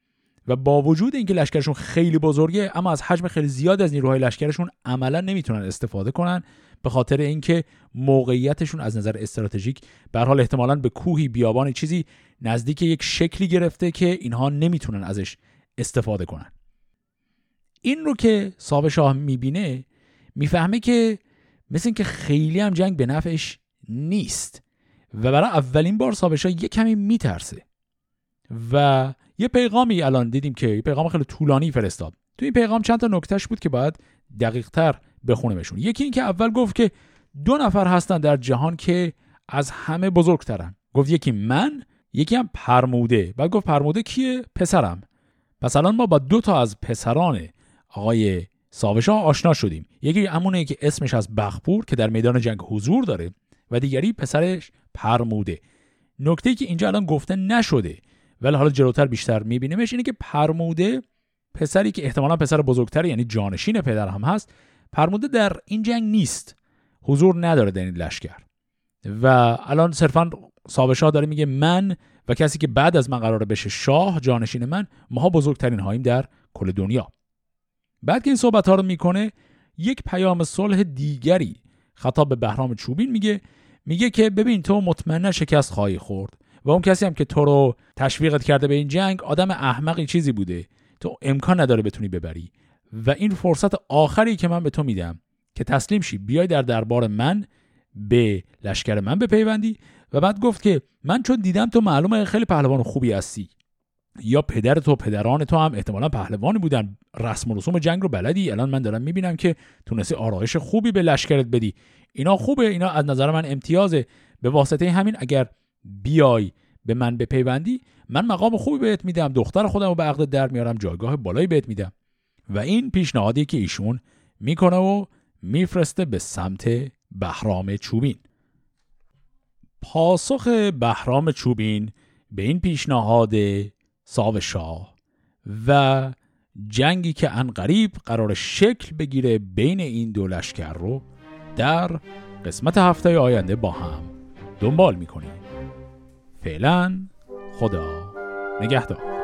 و با وجود اینکه لشکرشون خیلی بزرگه اما از حجم خیلی زیاد از نیروهای لشکرشون عملا نمی‌تونن استفاده کنن به خاطر اینکه موقعیتشون از نظر استراتژیک به حال احتمالا به کوهی بیابانی چیزی نزدیک یک شکلی گرفته که اینها نمی‌تونن ازش استفاده کنن. این رو که صاحب شاه می‌بینه می‌فهمه که مثل اینکه خیلی هم جنگ به نفعش نیست. و برای اولین بار صاحب شاه یه کمی میترسه. و یه پیغامی الان دیدیم که یه پیغام خیلی طولانی فرستاد. تو این پیغام چند تا نکتهش بود که باید دقیق تر بخونمشون یکی این که اول گفت که دو نفر هستن در جهان که از همه بزرگترن. گفت یکی من یکی هم پرموده. بعد گفت پرموده کیه؟ پسرم. پس الان ما با دو تا از پسران آقای ساوشا آشنا شدیم. یکی امونه که اسمش از بخپور که در میدان جنگ حضور داره. و دیگری پسرش پرموده. نکته که اینجا الان گفته نشده ولی حالا جلوتر بیشتر میبینیمش اینه که پرموده پسری که احتمالا پسر بزرگتر یعنی جانشین پدر هم هست پرموده در این جنگ نیست. حضور نداره در این لشکر. و الان صرفا سابشاه داره میگه من و کسی که بعد از من قراره بشه شاه جانشین من ماها بزرگترین هاییم در کل دنیا. بعد که این صحبت ها رو می‌کنه یک پیام صلح دیگری خطاب به بهرام چوبین میگه میگه که ببین تو مطمئنا شکست خواهی خورد و اون کسی هم که تو رو تشویقت کرده به این جنگ آدم احمقی چیزی بوده. تو امکان نداره بتونی ببری. و این فرصت آخری که من به تو میدم که تسلیم شی بیای در دربار من به لشکر من بپیوندی. و بعد گفت که من چون دیدم تو معلومه خیلی پهلوان خوبی هستی. یا پدر تو پدران تو هم احتمالا پهلوانی بودن. رسم و رسوم جنگ رو بلدی. الان من دارم می‌بینم که تونستی آرایش خوبی به لشکرت بدی. اینا خوبه. اینا از نظر من امتیازه. به واسطه همین اگر بیای به من بپیوندی من مقام خوبی بهت میدم. دختر خودم رو به عقد در میارم. جایگاه بالایی بهت میدم. و این پیشنهادی که ایشون می‌کنه و میفرسته به سمت بهرام چوبین. پاسخ بهرام چوبین به این پیشنهاد ساو شاه و جنگی که انقریب قرار شکل بگیره بین این دو لشکر رو در قسمت هفته آینده با هم دنبال می‌کنیم. فعلا خدا نگهدار.